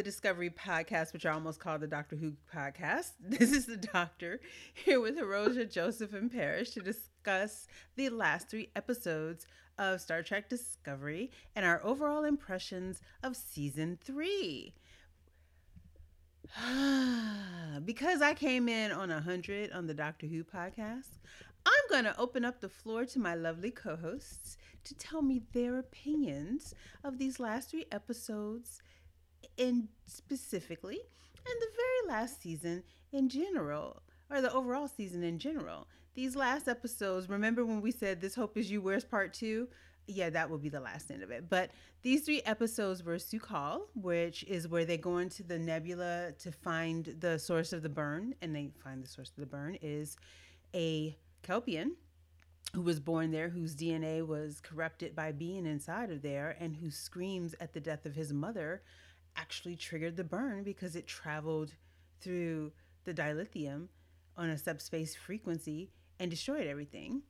the Discovery podcast, which I almost called the Doctor Who podcast. This is the Doctor here with Hiroja, Joseph, and Parrish to discuss the last three episodes of Star Trek Discovery and our overall impressions of season three. because I came in on 100 on the Doctor Who podcast, I'm going to open up the floor to my lovely co hosts to tell me their opinions of these last three episodes in specifically and the very last season in general or the overall season in general. These last episodes remember when we said this hope is you where's part two? Yeah that will be the last end of it. But these three episodes were Su'Kal which is where they go into the nebula to find the source of the burn and they find the source of the burn is a kelpian who was born there, whose DNA was corrupted by being inside of there, and who screams at the death of his mother actually triggered the burn because it traveled through the dilithium on a subspace frequency and destroyed everything.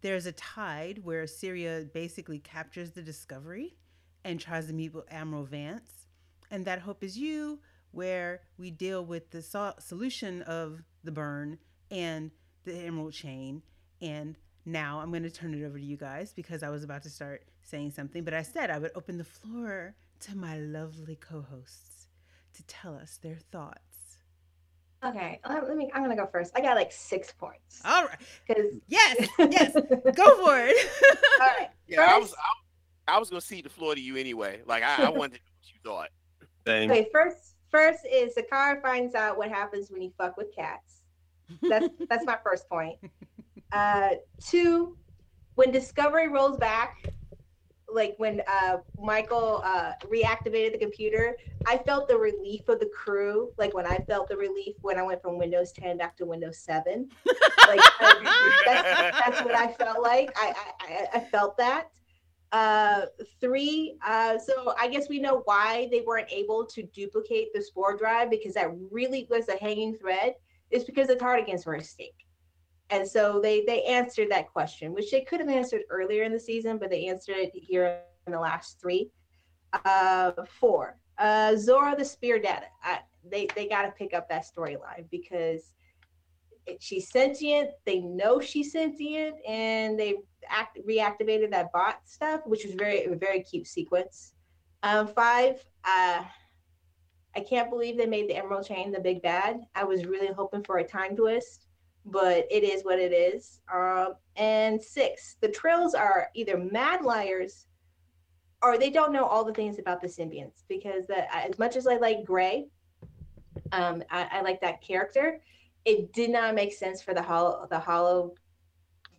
There's a tide where Osyraa basically captures the discovery and tries to meet with Admiral Vance. And that hope is you, where we deal with the so- solution of the burn and the emerald chain and now I'm going to turn it over to you guys because I was about to start saying something, but I said I would open the floor to my lovely co-hosts to tell us their thoughts. Okay, let me. I'm gonna go first. I got like six points. All right. Because yes, yes, go for it. All right. Yeah, first, I was. I, I, was gonna cede the floor to you anyway. Like I, I wanted to know what you thought. Thanks. Okay, first, first is the car finds out what happens when you fuck with cats. That's that's my first point. Uh, two, when Discovery rolls back, like when uh, Michael uh, reactivated the computer, I felt the relief of the crew. Like when I felt the relief when I went from Windows 10 back to Windows 7. Like that's, that's, what I felt like. I I, I felt that. Uh, three. Uh, so I guess we know why they weren't able to duplicate the spore drive because that really was a hanging thread. It's because the Tardigrades were at stake. And so they they answered that question, which they could have answered earlier in the season, but they answered it here in the last three. Uh, four, uh, Zora the Sphere Data. They they got to pick up that storyline because it, she's sentient. They know she's sentient, and they act reactivated that bot stuff, which was very very cute sequence. Um, five, uh, I can't believe they made the Emerald Chain the big bad. I was really hoping for a time twist but it is what it is. Um, and six, the Trills are either mad liars or they don't know all the things about the symbionts because the, as much as I like Gray, um, I, I, like that character. It did not make sense for the hollow, the hollow,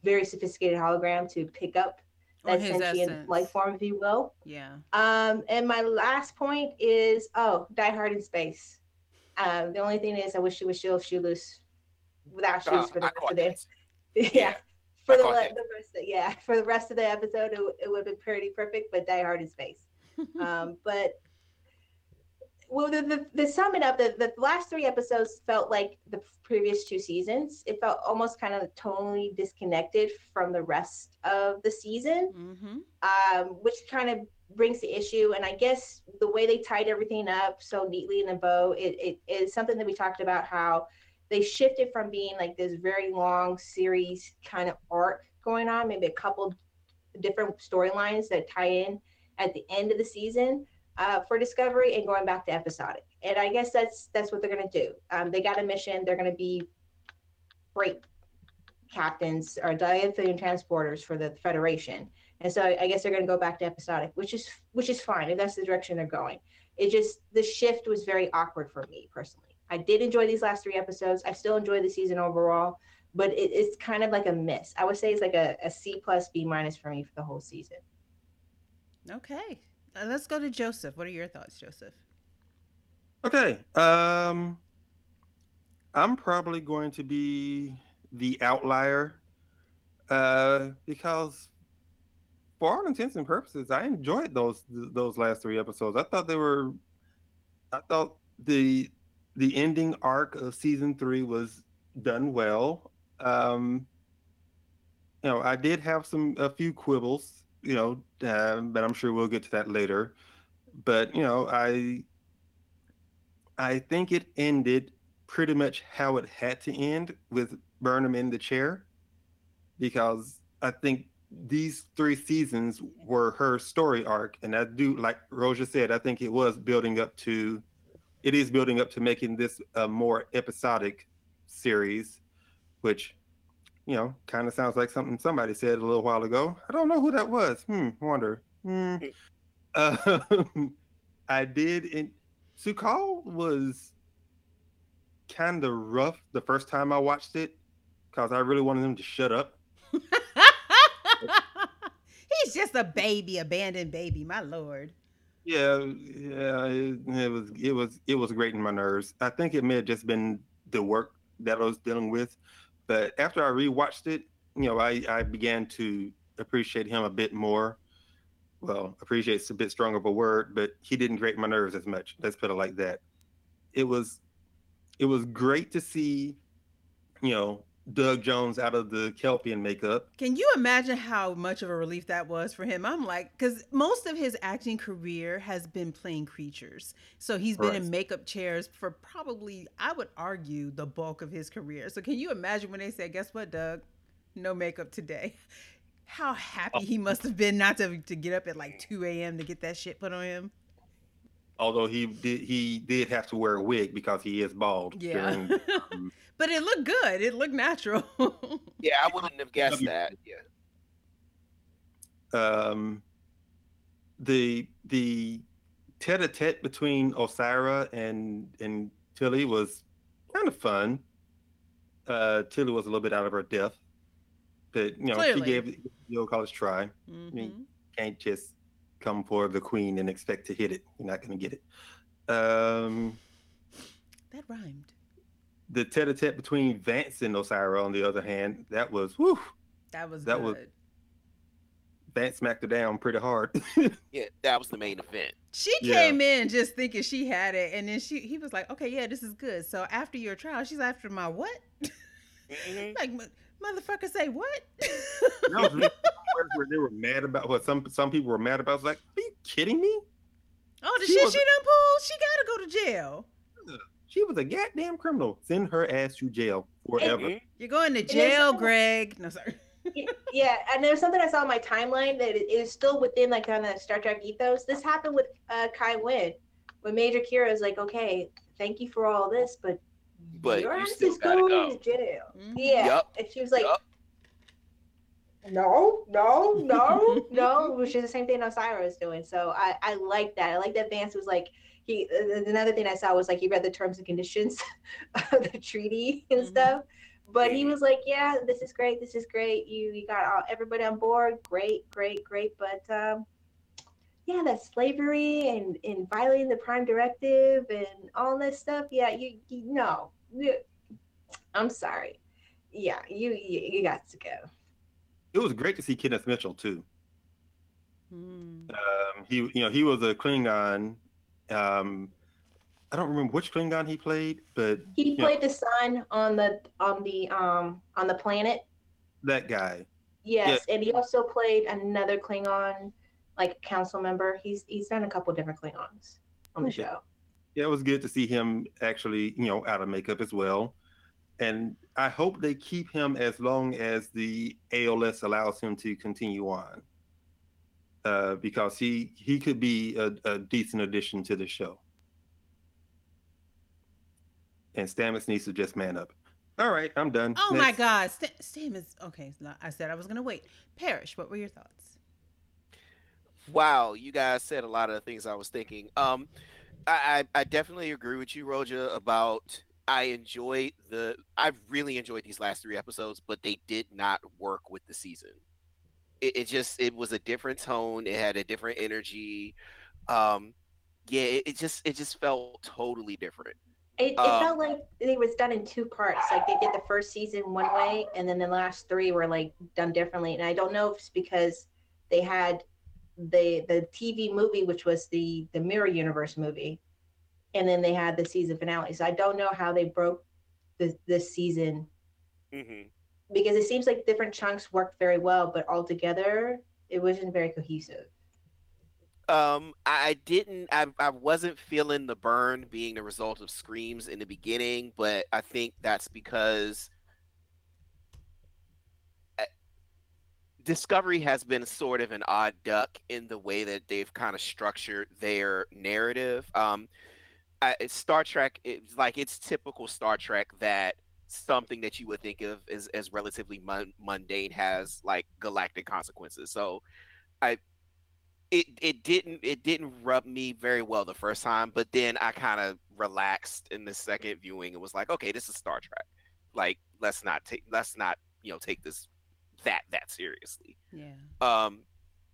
very sophisticated hologram to pick up that sentient essence. life form, if you will. Yeah. Um, and my last point is, oh, Die Hard in space. Um, the only thing is, I wish she was still shoeless without shoes uh, for the rest of the yeah, yeah. For the, the rest of, yeah, for the rest of the episode, it, it would have been pretty perfect, but Die Hard in space. um, but well, the, the, the sum it up, the, the last three episodes felt like the previous two seasons. It felt almost kind of totally disconnected from the rest of the season, mm-hmm. um, which kind of brings the issue. And I guess the way they tied everything up so neatly in a bow, it, it is something that we talked about how they shifted from being like this very long series kind of arc going on, maybe a couple different storylines that tie in at the end of the season uh, for Discovery and going back to episodic. And I guess that's that's what they're to do. Um, they got a mission. They're to be great captains or dilithium transporters for the Federation. And so I guess they're going to go back to episodic, which is which is fine if that's the direction they're going. It just the shift was very awkward for me personally. I did enjoy these last three episodes. I still enjoy the season overall, but it, it's kind of like a miss. I would say it's like a, a C plus B minus for me for the whole season. Okay, uh, let's go to Joseph. What are your thoughts, Joseph? Okay, um, I'm probably going to be the outlier uh, because for all intents and purposes, I enjoyed those those last three episodes. I thought they were, I thought the the ending arc of season three was done well. Um, you know, I did have some a few quibbles, you know, uh, but I'm sure we'll get to that later. But you know, I I think it ended pretty much how it had to end with Burnham in the chair, because I think these three seasons were her story arc, and I do like Roja said. I think it was building up to, it is building up to making this a more episodic series, which, you know, kind of sounds like something somebody said a little while ago. I don't know who that was. Hmm, wonder. Hmm. Uh, I did. In Su'Kal was kind of rough the first time I watched it because I really wanted him to shut up. He's just a baby, abandoned baby, my lord. Yeah, yeah, it, it, was it was it was grating my nerves. I think it may have just been the work that I was dealing with, but after I rewatched it, you know, I I began to appreciate him a bit more. Well, appreciate's a bit stronger of a word, but he didn't grate my nerves as much. Let's put it like that. It was it was great to see, you know, Doug Jones out of the Kelpian makeup. Can you imagine how much of a relief that was for him? I'm like, because most of his acting career has been playing creatures. So he's been right. in makeup chairs for probably, I would argue, the bulk of his career. So can you imagine when they said, guess what, Doug? No makeup today. How happy oh. he must have been not to, to get up at like 2 a.m. to get that shit put on him. Although he did he did have to wear a wig because he is bald. Yeah. During, um, but it looked good. It looked natural. yeah, I wouldn't have guessed that. Yeah. Um, the the tete-a-tete between Osyraa and and Tilly was kind of fun. Uh, Tilly was a little bit out of her depth, but you know Clearly. she gave the old college try. Mm-hmm. I mean, mm-hmm. can't just come for the queen and expect to hit it. You're not going to get it. Um, that rhymed the tete-a-tete between Vance and Osyraa, on the other hand, that was whew, That was that good. was Vance smacked her down pretty hard. yeah, that was the main event. She came yeah. in just thinking she had it, and then she he was like, "Okay, yeah, this is good." So after your trial, she's after my what? Mm-hmm. like motherfucker, say what? where they were mad about what some some people were mad about. I was like, "Are you kidding me?" Oh, the she shit was, she done pulled, she gotta go to jail. She was a goddamn criminal. Send her ass to jail forever. You're going to jail, Greg. No, sorry. yeah, and there's something I saw on my timeline that is still within like kind of Star Trek ethos. This happened with uh, Kai Winn, when Major Kira is like, "Okay, thank you for all this, but, but your ass is going go. to jail." Mm-hmm. Yeah, yep. and she was like, yep. "No, no, no, no," which is the same thing Osyraa is doing. So I I like that. I like that Vance was like he another thing I saw was like he read the terms and conditions of the treaty and mm-hmm. stuff. But he was like, "Yeah, this is great. This is great. You you got all, everybody on board. Great, great, great." But um, yeah, that slavery and, and violating the Prime Directive and all this stuff. Yeah, you, you know, I'm sorry. Yeah, you, you you got to go. It was great to see Kenneth Mitchell too. Mm. Um, he you know he was a Klingon um, I don't remember which Klingon he played, but he played know, the son on the on the um on the planet. That guy. Yes, yeah. and he also played another Klingon, like council member. He's he's done a couple different Klingons on the show. Yeah, it was good to see him actually, you know, out of makeup as well. And I hope they keep him as long as the ALS allows him to continue on uh, because he he could be a, a, decent addition to the show. And Stamets needs to just man up. All right, I'm done. Oh Next. my God, St- Stamets. Okay, I said I was gonna wait. Parrish, what were your thoughts? Wow, you guys said a lot of the things I was thinking. Um, I, I, I definitely agree with you, Roja, about I enjoyed the I've really enjoyed these last three episodes, but they did not work with the season it, it, just it was a different tone. It had a different energy. Um, yeah, it, it just it just felt totally different. It, it um, felt like it was done in two parts. Like they did the first season one way, and then the last three were like done differently. And I don't know if it's because they had the the TV movie, which was the the Mirror Universe movie, and then they had the season finale. So I don't know how they broke the this season mm-hmm because it seems like different chunks worked very well, but all together it wasn't very cohesive. Um, I, I didn't. I, I wasn't feeling the burn being the result of screams in the beginning, but I think that's because uh, Discovery has been sort of an odd duck in the way that they've kind of structured their narrative. Um, I, Star Trek, it's like it's typical Star Trek that something that you would think of as, as relatively mun- mundane has like galactic consequences. So, I it it didn't it didn't rub me very well the first time, but then I kind of relaxed in the second viewing. It was like, okay, this is Star Trek. Like, let's not take let's not you know take this that that seriously. Yeah. Um,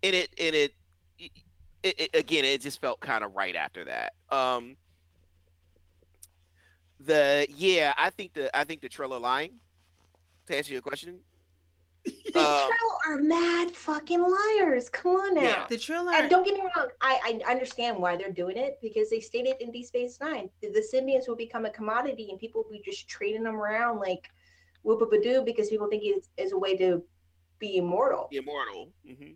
and it and it, it, it again, it just felt kind of right after that. Um, the yeah, I think the I think the Triller line. To answer your question, The Uh, Trill are mad fucking liars. Come on now. Yeah. The Triller. And don't get me wrong, I, I understand why they're doing it because they stated in Deep Space Nine the, the symbionts will become a commodity and people will be just trading them around like whoop a doo because people think it's, it's a way to be immortal. immortal. hmm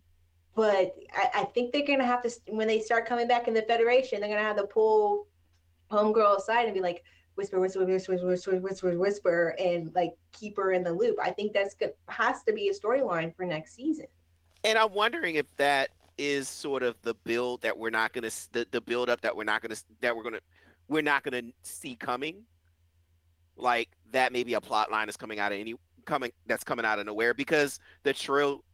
But I, I think they're gonna have to when they start coming back in the Federation, they're gonna have to pull homegirl aside and be like whisper, whisper, whisper, whisper, whisper, whisper, and like keep her in the loop. I think that's good has to be a storyline for next season. And I'm wondering if that is sort of the build that we're not gonna the, the build up that we're not gonna that we're gonna we're not gonna see coming. Like that maybe a plot line is coming out of any coming that's coming out of nowhere because the Trill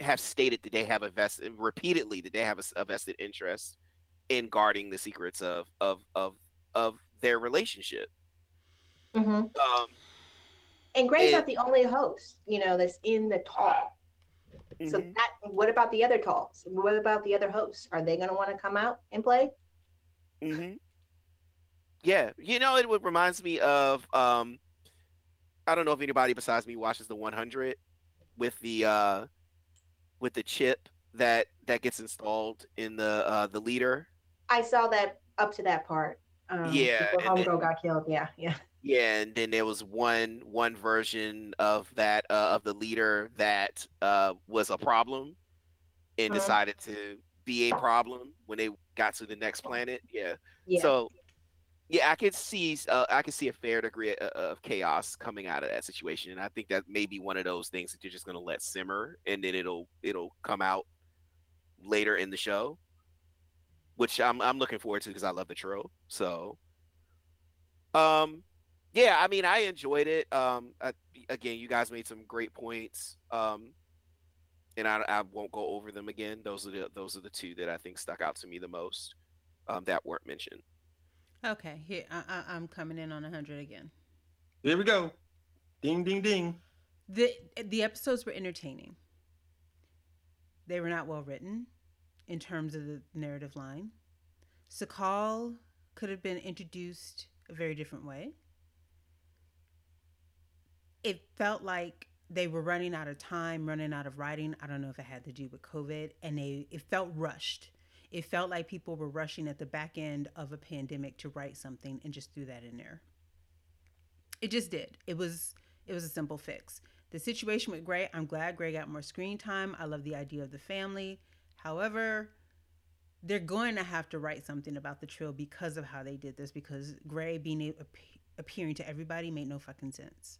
have stated that they have a vested repeatedly that they have a, a vested interest in guarding the secrets of of of of their relationship. Um, And Gray's And- not the only host, you know, that's in the tall. So mhm. that what about the other talls? What about the other hosts? Are they gonna want to come out and play? hmm Yeah, you know, it would reminds me of um, I don't know if anybody besides me watches the 100 with the uh, with the chip that that gets installed in the uh, the leader. I saw that up to that part. Um, Yeah, before and then- Homegirl got killed. Yeah, yeah. Yeah, and then there was one one version of that uh, of the leader that uh, was a problem and Uh-huh. decided to be a problem when they got to the next planet. Yeah. Yeah. So, yeah, I could see uh, I could see a fair degree of, of chaos coming out of that situation, and I think that may be one of those things that you're just gonna let simmer, and then it'll it'll come out later in the show, which I'm I'm looking forward to because I love the troll. So, um, yeah, I mean, I enjoyed it. Um, I, again, you guys made some great points. Um, and I, I won't go over them again. Those are the those are the two that I think stuck out to me the most. Um, that weren't mentioned. Okay, here I, I, I'm coming in on 100 again. Here we go. Ding, ding, ding. The the episodes were entertaining. They were not well written in terms of the narrative line. Su'Kal could have been introduced a very different way. It felt like they were running out of time, running out of writing. I don't know if it had to do with COVID, and they it felt rushed. It felt like people were rushing at the back end of a pandemic to write something and just threw that in there. It just did. It was it was a simple fix. The situation with Gray, I'm glad Gray got more screen time. I love the idea of the family. However, they're going to have to write something about the trill because of how they did this. Because Gray being a, appearing to everybody made no fucking sense.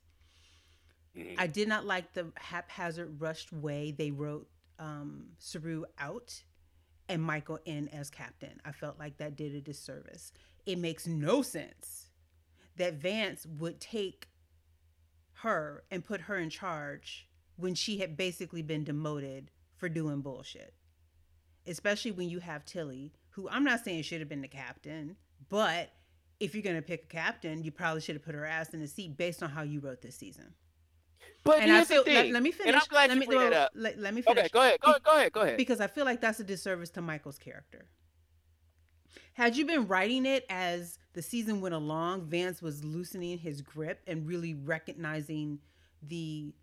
Mhm. I did not like the haphazard, rushed way they wrote um, Saru out and Michael in as captain. I felt like that did a disservice. It makes no sense that Vance would take her and put her in charge when she had basically been demoted for doing bullshit. Especially when you have Tilly, who I'm not saying should have been the captain, but if you're going to pick a captain, you probably should have put her ass in the seat based on how you wrote this season. But And I feel let, let me and finish. I'm glad let you me bring that up. Let, let me finish Okay, go ahead. Go, go ahead. Go ahead. because I feel like that's a disservice to Michael's character. Had you been writing it as the season went along, Vance was loosening his grip and really recognizing the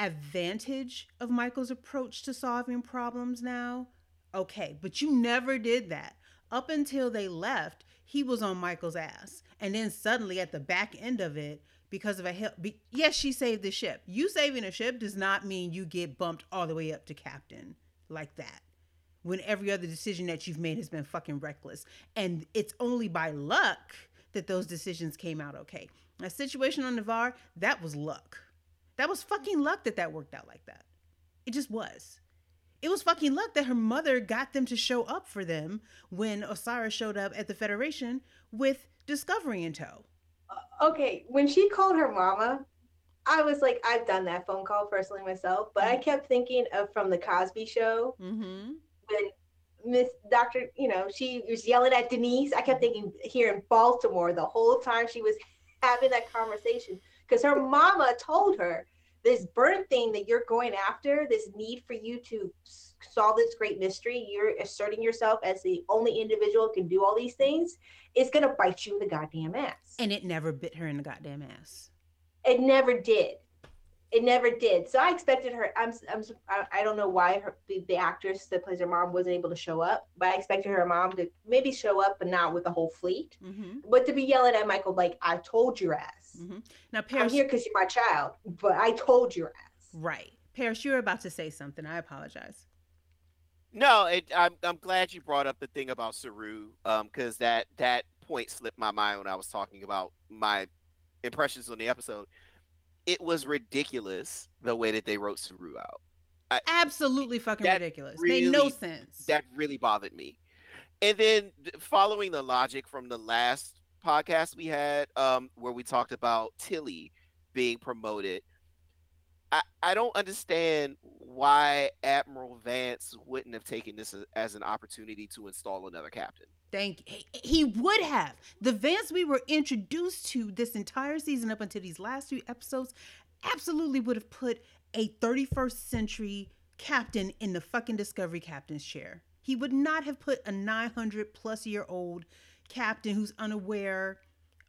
advantage of Michael's approach to solving problems now. Okay, but you never did that. Up until they left, he was on Michael's ass. And then suddenly at the back end of it, because of a help, be, yes, she saved the ship. You saving a ship does not mean you get bumped all the way up to captain like that. when every other decision that you've made has been fucking reckless. And it's only by luck that those decisions came out okay. A situation on Ni'Var, that was luck. That was fucking luck that that worked out like that. It just was. It was fucking luck that her mother got them to show up for them when Osyraa showed up at the Federation with Discovery in tow. Uh, okay, when she called her mama, I was like, I've done that phone call personally myself, but I mm-hmm. kept thinking of from the Cosby Show Mm-hmm. when Miss Doctor, you know, she was yelling at Denise. I kept mm-hmm. thinking here in Baltimore the whole time she was having that conversation because her mama told her this burn thing that you're going after, this need for you to solve this great mystery, you're asserting yourself as the only individual who can do all these things, is gonna bite you in the goddamn ass. And it never bit her in the goddamn ass. It never did. It never did. So I expected her. I'm. I'm. I- I don't know why her, the, the actress that plays her mom wasn't able to show up, but I expected her mom to maybe show up, but not with the whole fleet. Mm-hmm. But to be yelling at Michael like, "I told your ass. Mm-hmm. Now, Paris, I'm here because you're my child, but I told your ass." right? Parrish, you were about to say something. I apologize. No, it, I'm I'm glad you brought up the thing about Saru, um, because that that point slipped my mind when I was talking about my impressions on the episode. It was ridiculous the way that they wrote Saru out. Absolutely fucking ridiculous. Made no sense. That really bothered me. And then following the logic from the last podcast we had, um, where we talked about Tilly being promoted, I, I don't understand why Admiral Vance wouldn't have taken this as, as an opportunity to install another captain. Thank he, he would have. The Vance we were introduced to this entire season up until these last few episodes absolutely would have put a 31st century captain in the fucking Discovery captain's chair. He would not have put a 900 plus year old captain who's unaware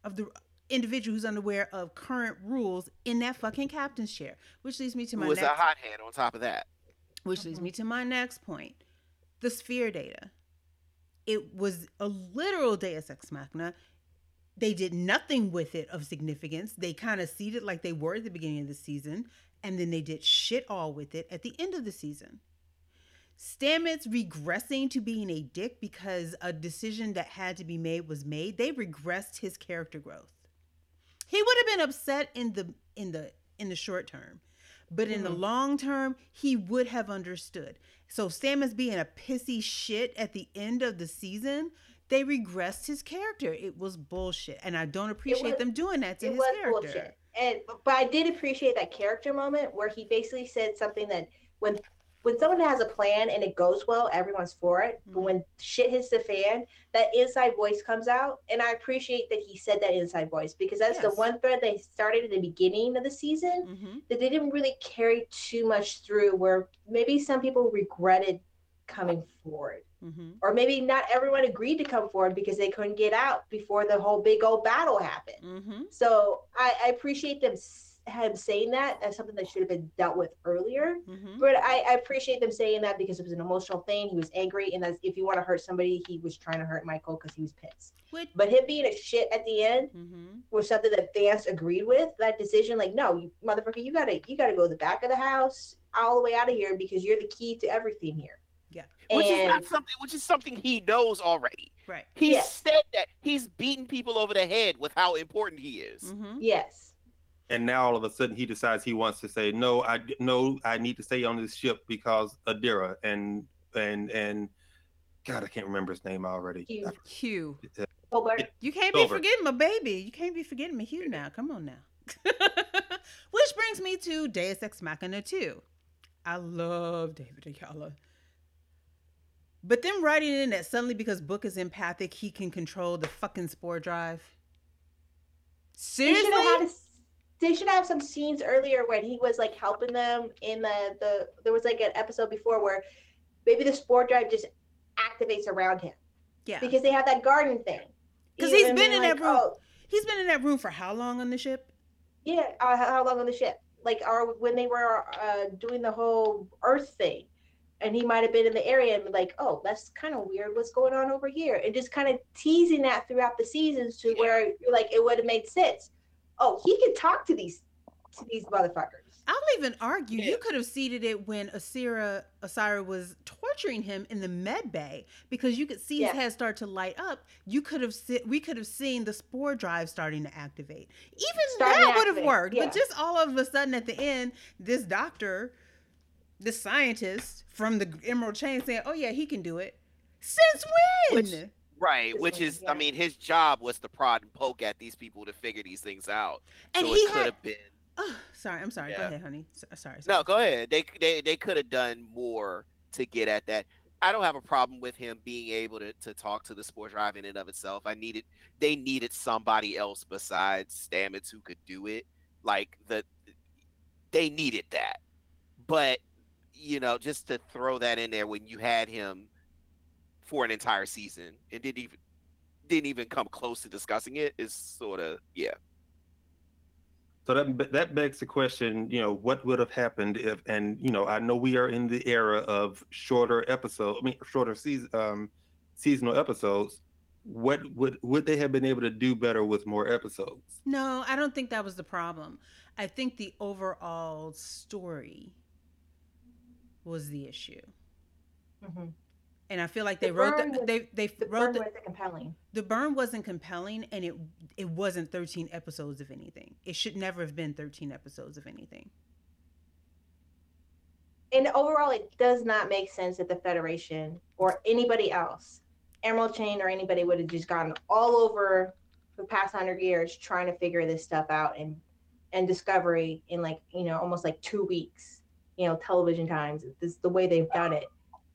of the individual who's unaware of current rules in that fucking captain's chair. Which leads me to my Who was next a hot hand on top of that? which leads me to my next point the sphere data. It was a literal Deus Ex Machina. They did nothing with it of significance. They kind of seeded like they were at the beginning of the season, and then they did shit all with it at the end of the season. Stamets regressing to being a dick because a decision that had to be made was made. They regressed his character growth. He would have been upset in the in the in the short term, but in the Mhm. long term, he would have understood. So Stamets being a pissy shit at the end of the season, they regressed his character. It was bullshit, and I don't appreciate was- them doing that to it his was character. bullshit. And but I did appreciate that character moment where he basically said something that when when someone has a plan and it goes well, everyone's for it. But Mhm. when shit hits the fan, that inside voice comes out, and I appreciate that he said that inside voice because that's the one thread they started at the beginning of the season hmm that they didn't really carry too much through. Where maybe some people regretted coming forward hmm or maybe not everyone agreed to come forward because they couldn't get out before the whole big old battle happened. hmm So I, I appreciate them him saying that. That's something that should have been dealt with earlier. hmm But I, I appreciate them saying that because it was an emotional thing. He was angry, and that's if you want to hurt somebody, he was trying to hurt Michael because he was pissed. Which, But him being a shit at the end hmm was something that Vance agreed with. That decision, like, no, you motherfucker, you gotta you gotta go to the back of the house, all the way out of here because you're the key to everything here. Yeah. Which is not something which is something he knows already. right. He Yeah. said that he's beaten people over the head with how important he is. hmm Yes. And now all of a sudden he decides he wants to say no. I no. I need to stay on this ship because Adira and and and God, I can't remember his name already. Hugh. Hugh. Culber. You can't be forgetting my baby. You can't be forgetting me, Hugh. Now, come on now. Which brings me to Deus Ex Machina 2. I love David Ajala. But then writing in that suddenly because Book is empathic, he can control the fucking spore drive. Seriously? They should have some scenes earlier when he was like helping them in the the there was like an episode before where maybe the spore drive just activates around him yeah. because they have that garden thing. Because he's been they're in that room. Oh, He's been in that room for how long on the ship? yeah, uh, how long on the ship? Like, or when they were uh, doing the whole Earth thing, and he might have been in the area and be like, "Oh, that's kind of weird. What's going on over here?" And just kind of teasing that throughout the seasons to Yeah. where you're like it would have made sense. Oh, he could talk to these to these motherfuckers. I'll even argue Yeah. you could have seeded it when Osyraa Osyraa was torturing him in the med bay because you could see Yeah. his head start to light up. You could have se- we could have seen the spore drive starting to activate. Even Starting that would have worked. yeah. But just all of a sudden at the end, this doctor, this scientist from the Emerald Chain saying, "Oh yeah, he can do it." Since when? Which- Right, which is, yeah. I mean, his job was to prod and poke at these people to figure these things out. and so he it could had. have been. Oh, sorry, I'm sorry. Go ahead, honey. S- sorry. sorry. No, go ahead. They they they could have done more to get at that. I don't have a problem with him being able to, to talk to the spore drive in and of itself. I needed they needed somebody else besides Stamets who could do it. Like the they needed that. But you know, just to throw that in there when you had him for an entire season and didn't even didn't even come close to discussing it is sort of yeah. So that that begs the question, you know, what would have happened if, and you know, I know we are in the era of shorter episode, I mean, shorter season, um, seasonal episodes. What would would they have been able to do better with more episodes? No, I don't think that was the problem. I think the overall story was the issue. Mhm. And I feel like they wrote the, was- they they The wrote burn the, wasn't compelling. the burn wasn't compelling and it it wasn't 13 episodes of anything. It should never have been 13 episodes of anything. And overall, it does not make sense that the Federation or anybody else, Emerald Chain or anybody, would have just gone all over the past hundred years trying to figure this stuff out and and Discovery in like you know almost like two weeks, you know, television times. This the way they've done it,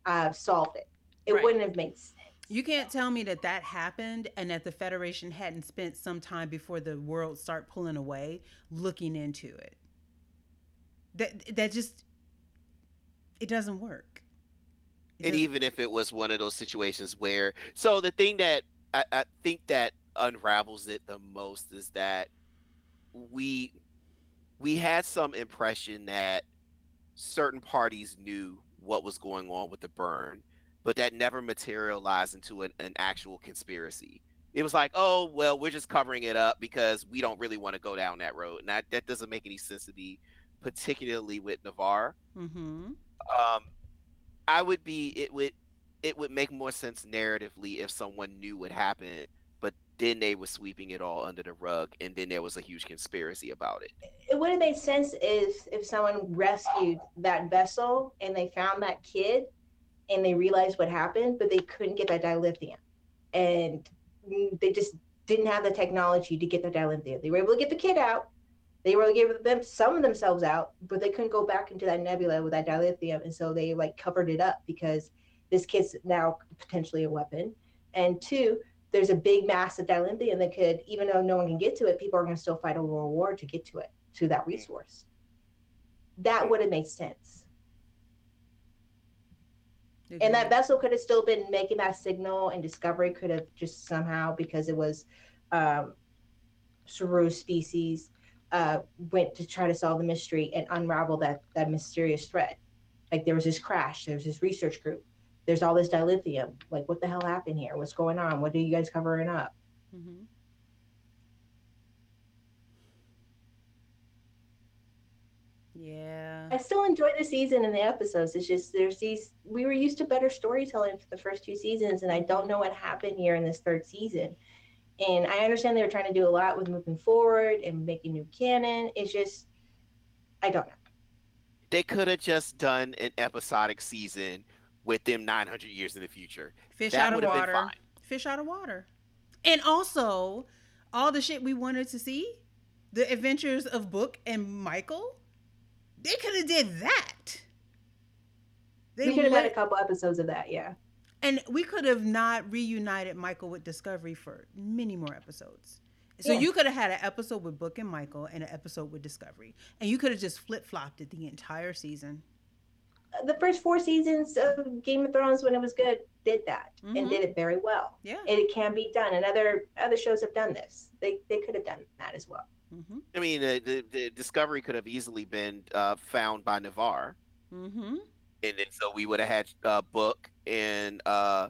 uh, solved it. It Right. wouldn't have made sense. You can't tell me that that happened and that the Federation hadn't spent some time before the world start pulling away looking into it. That that just it doesn't work. It and doesn't- even if it was one of those situations where so the thing that I, I think that unravels it the most is that we we had some impression that certain parties knew what was going on with the burn but that never materialized into an, an actual conspiracy. It was like oh well we're just covering it up because we don't really want to go down that road. And that, that doesn't make any sense to me particularly with Ni'Var. Mhm. um i would be it would it would make more sense narratively if someone knew what happened but then they were sweeping it all under the rug and then there was a huge conspiracy about it. It would have made sense if if someone rescued that vessel and they found that kid and they realized what happened, but they couldn't get that dilithium, and mm, they just didn't have the technology to get the dilithium. They were able to get the kid out. They were able to give them some of themselves out, but they couldn't go back into that nebula with that dilithium, and so they like covered it up because this kid's now potentially a weapon. And two, there's a big mass of dilithium that could, even though no one can get to it, people are going to still fight a world war to get to it, to that resource. That would have made sense. And that vessel could have still been making that signal, and Discovery could have just somehow, because it was um, Saru species, uh, went to try to solve the mystery and unravel that that mysterious thread. Like there was this crash, there was this research group, there's all this dilithium. Like what the hell happened here? What's going on? What are you guys covering up? Mhm. Yeah. I still enjoy the season and the episodes. It's just there's these we were used to better storytelling for the first two seasons, and I don't know what happened here in this third season. And I understand they were trying to do a lot with moving forward and making new canon. It's just I don't know. they could have just done an episodic season with them 900 years in the future Fish that out of would been water. fine Fish out of water. And also, all the shit we wanted to see, the adventures of Book and Michael, they could have did that. They we could have had a couple episodes of that, yeah. and we could have not reunited Michael with Discovery for many more episodes. So Yeah. you could have had an episode with Book and Michael and an episode with Discovery, and you could have just flip flopped it the entire season. The first four seasons of Game of Thrones, when it was good, did that Mhm. and did it very well. Yeah. And it can be done, and other other shows have done this. They they could have done that as well. Mm-hmm. i mean the, the, the discovery could have easily been uh, found by Ni'Var Mm-hmm. and then so we would have had uh, book and uh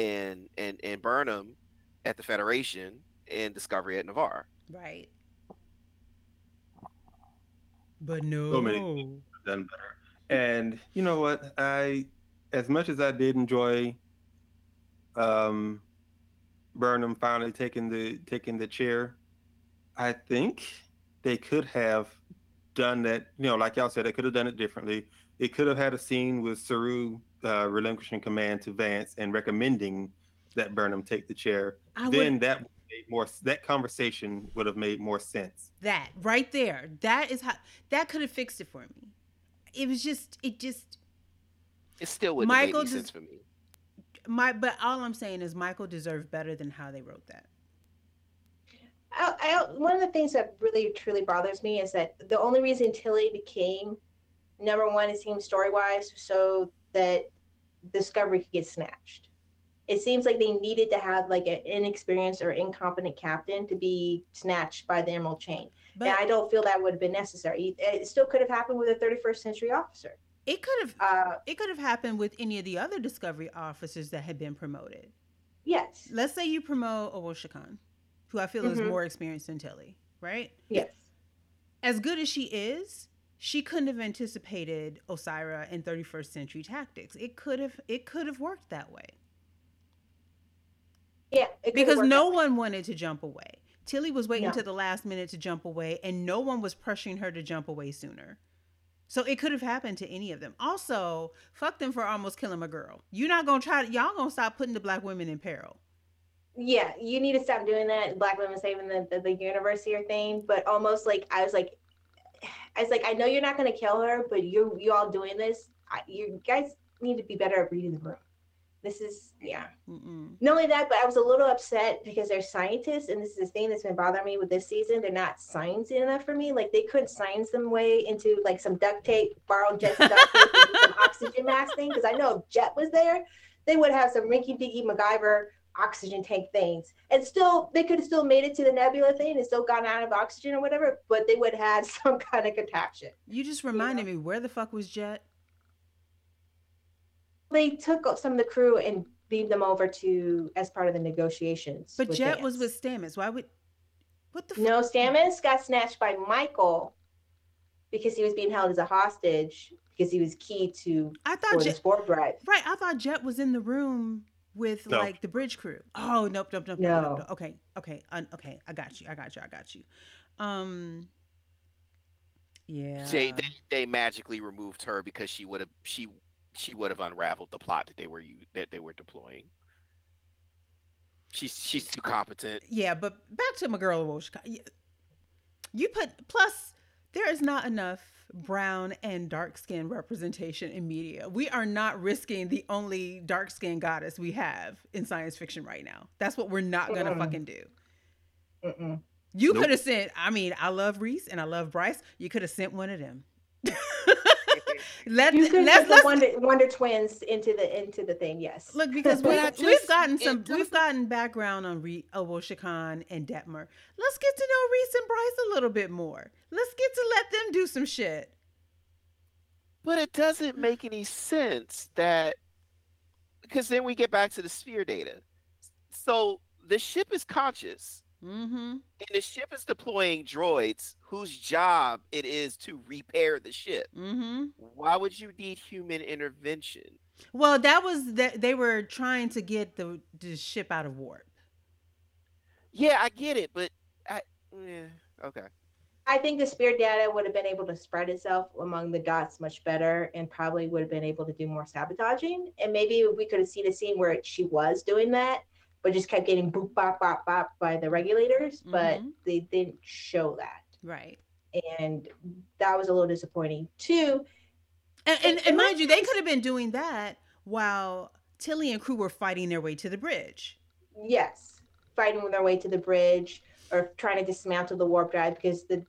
and and and burnham at the federation and discovery at Ni'Var Right. But no. So many done better. And you know what? I, as much as I did enjoy, um, Burnham finally taking the taking the chair, I think they could have done that. You know, like y'all said, they could have done it differently. It could have had a scene with Saru uh, relinquishing command to Vance and recommending that Burnham take the chair. I then would, that made more. That conversation would have made more sense. that right there. That is how that could have fixed it for me. It was just it just It still wouldn't Michael make any does- sense for me. my but all I'm saying is Michael deserved better than how they wrote that. I, I, one of the things that really truly bothers me is that the only reason Tilly became number one, it seems story wise, so that Discovery could get snatched. It seems like they needed to have like an inexperienced or incompetent captain to be snatched by the Emerald Chain. But and I don't feel that would have been necessary. It still could have happened with a 31st century officer. it could have Uh, it could have happened with any of the other Discovery officers that had been promoted. yes, Let's say you promote Owosekun, who I feel is Mhm. more experienced than Tilly, right? yes. As good as she is, she couldn't have anticipated Osyraa and 31st century tactics. It could have it could have worked that way. Yeah, because no one wanted to jump away. Tilly was waiting No. to the last minute to jump away, and no one was pressuring her to jump away sooner. So it could have happened to any of them. Also, fuck them for almost killing my girl. You're not gonna try. To, Y'all gonna stop putting the black women in peril. Yeah, you need to stop doing that. Black women saving the, the, the universe here thing, but almost like I was like, I was like, I know you're not gonna kill her, but you you all doing this. I, you guys need to be better at reading the room. This is yeah. Mm-mm. Not only that, but I was a little upset because they're scientists, and this is the thing that's been bothering me with this season. They're not sciencey enough for me. Like they couldn't science them way into like some duct tape, borrowed jet duct tape, some oxygen mask thing. Because I know if Jett was there, they would have some rinky dinky MacGyver oxygen tank things, and still they could have still made it to the nebula thing and still gotten out of oxygen or whatever. But they would have had some kind of contraption. You just reminded me where the fuck was Jett? They took some of the crew and beamed them over to as part of the negotiations. But Jett was with Stamets. Why would? What the? fuck? No, Stamets got snatched by Michael because he was being held as a hostage because he was key to I for thought the Jet. spore drive. Right, I thought Jett was in the room with No. like the bridge crew. Oh nope, nope, nope, nope, nope, nope. Okay, okay, un- okay. I got you. I got you. I got you. Um. Yeah. They, they they magically removed her because she would have she she would have unraveled the plot that they were u- that they were deploying. She's she's too competent. Yeah, but back to my girl Woshka. You put plus there is not enough brown and dark skin representation in media. We are not risking the only dark skin goddess we have in science fiction right now. That's what we're not gonna Mm-mm. fucking do. Mm-mm. You Nope. could have sent. I mean, I love Rhys and I love Bryce. You could have sent one of them. let You could let's, the let's Wonder, Wonder Twins into the into the thing. Yes. look because we, But I we've just- gotten it some. We've doesn't- gotten background on Re, uh, Owosekun and Detmer. Let's get to know Rhys and Bryce a little bit more. Let's get to let them do some shit. But it doesn't make any sense that because then we get back to the sphere data. So the ship is conscious Mm-hmm. and the ship is deploying droids whose job it is to repair the ship. Mm-hmm. Why would you need human intervention? Well, that was that they were trying to get the, the ship out of warp. Yeah, I get it, but I yeah, okay. I think the sphere data would have been able to spread itself among the dots much better and probably would have been able to do more sabotaging. And maybe we could have seen a scene where she was doing that, but just kept getting boop bop bop bop by the regulators, but Mhm. they didn't show that. Right. And that was a little disappointing. too. And, and, and mind you, they could have been doing that while Tilly and crew were fighting their way to the bridge. yes, fighting their way to the bridge or trying to dismantle the warp drive because the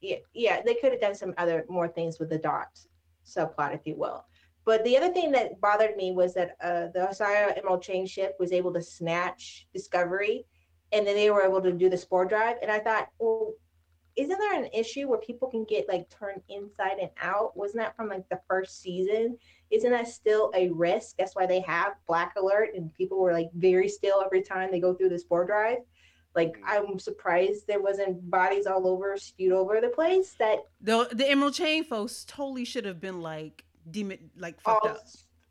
yeah, yeah, they could have done some other more things with the dot subplot, if you will. But the other thing that bothered me was that uh, the Osyraa Emerald Chain ship was able to snatch Discovery, and then they were able to do the spore drive. And I thought, well, isn't there an issue where people can get like turned inside and out? Wasn't that from like the first season? Isn't that still a risk? That's why they have Black Alert, and people were like very still every time they go through the spore drive. Like Mhm. I'm surprised there wasn't bodies all over, spewed over the place. That The the Emerald Chain folks totally should have been like demon like fucked all up.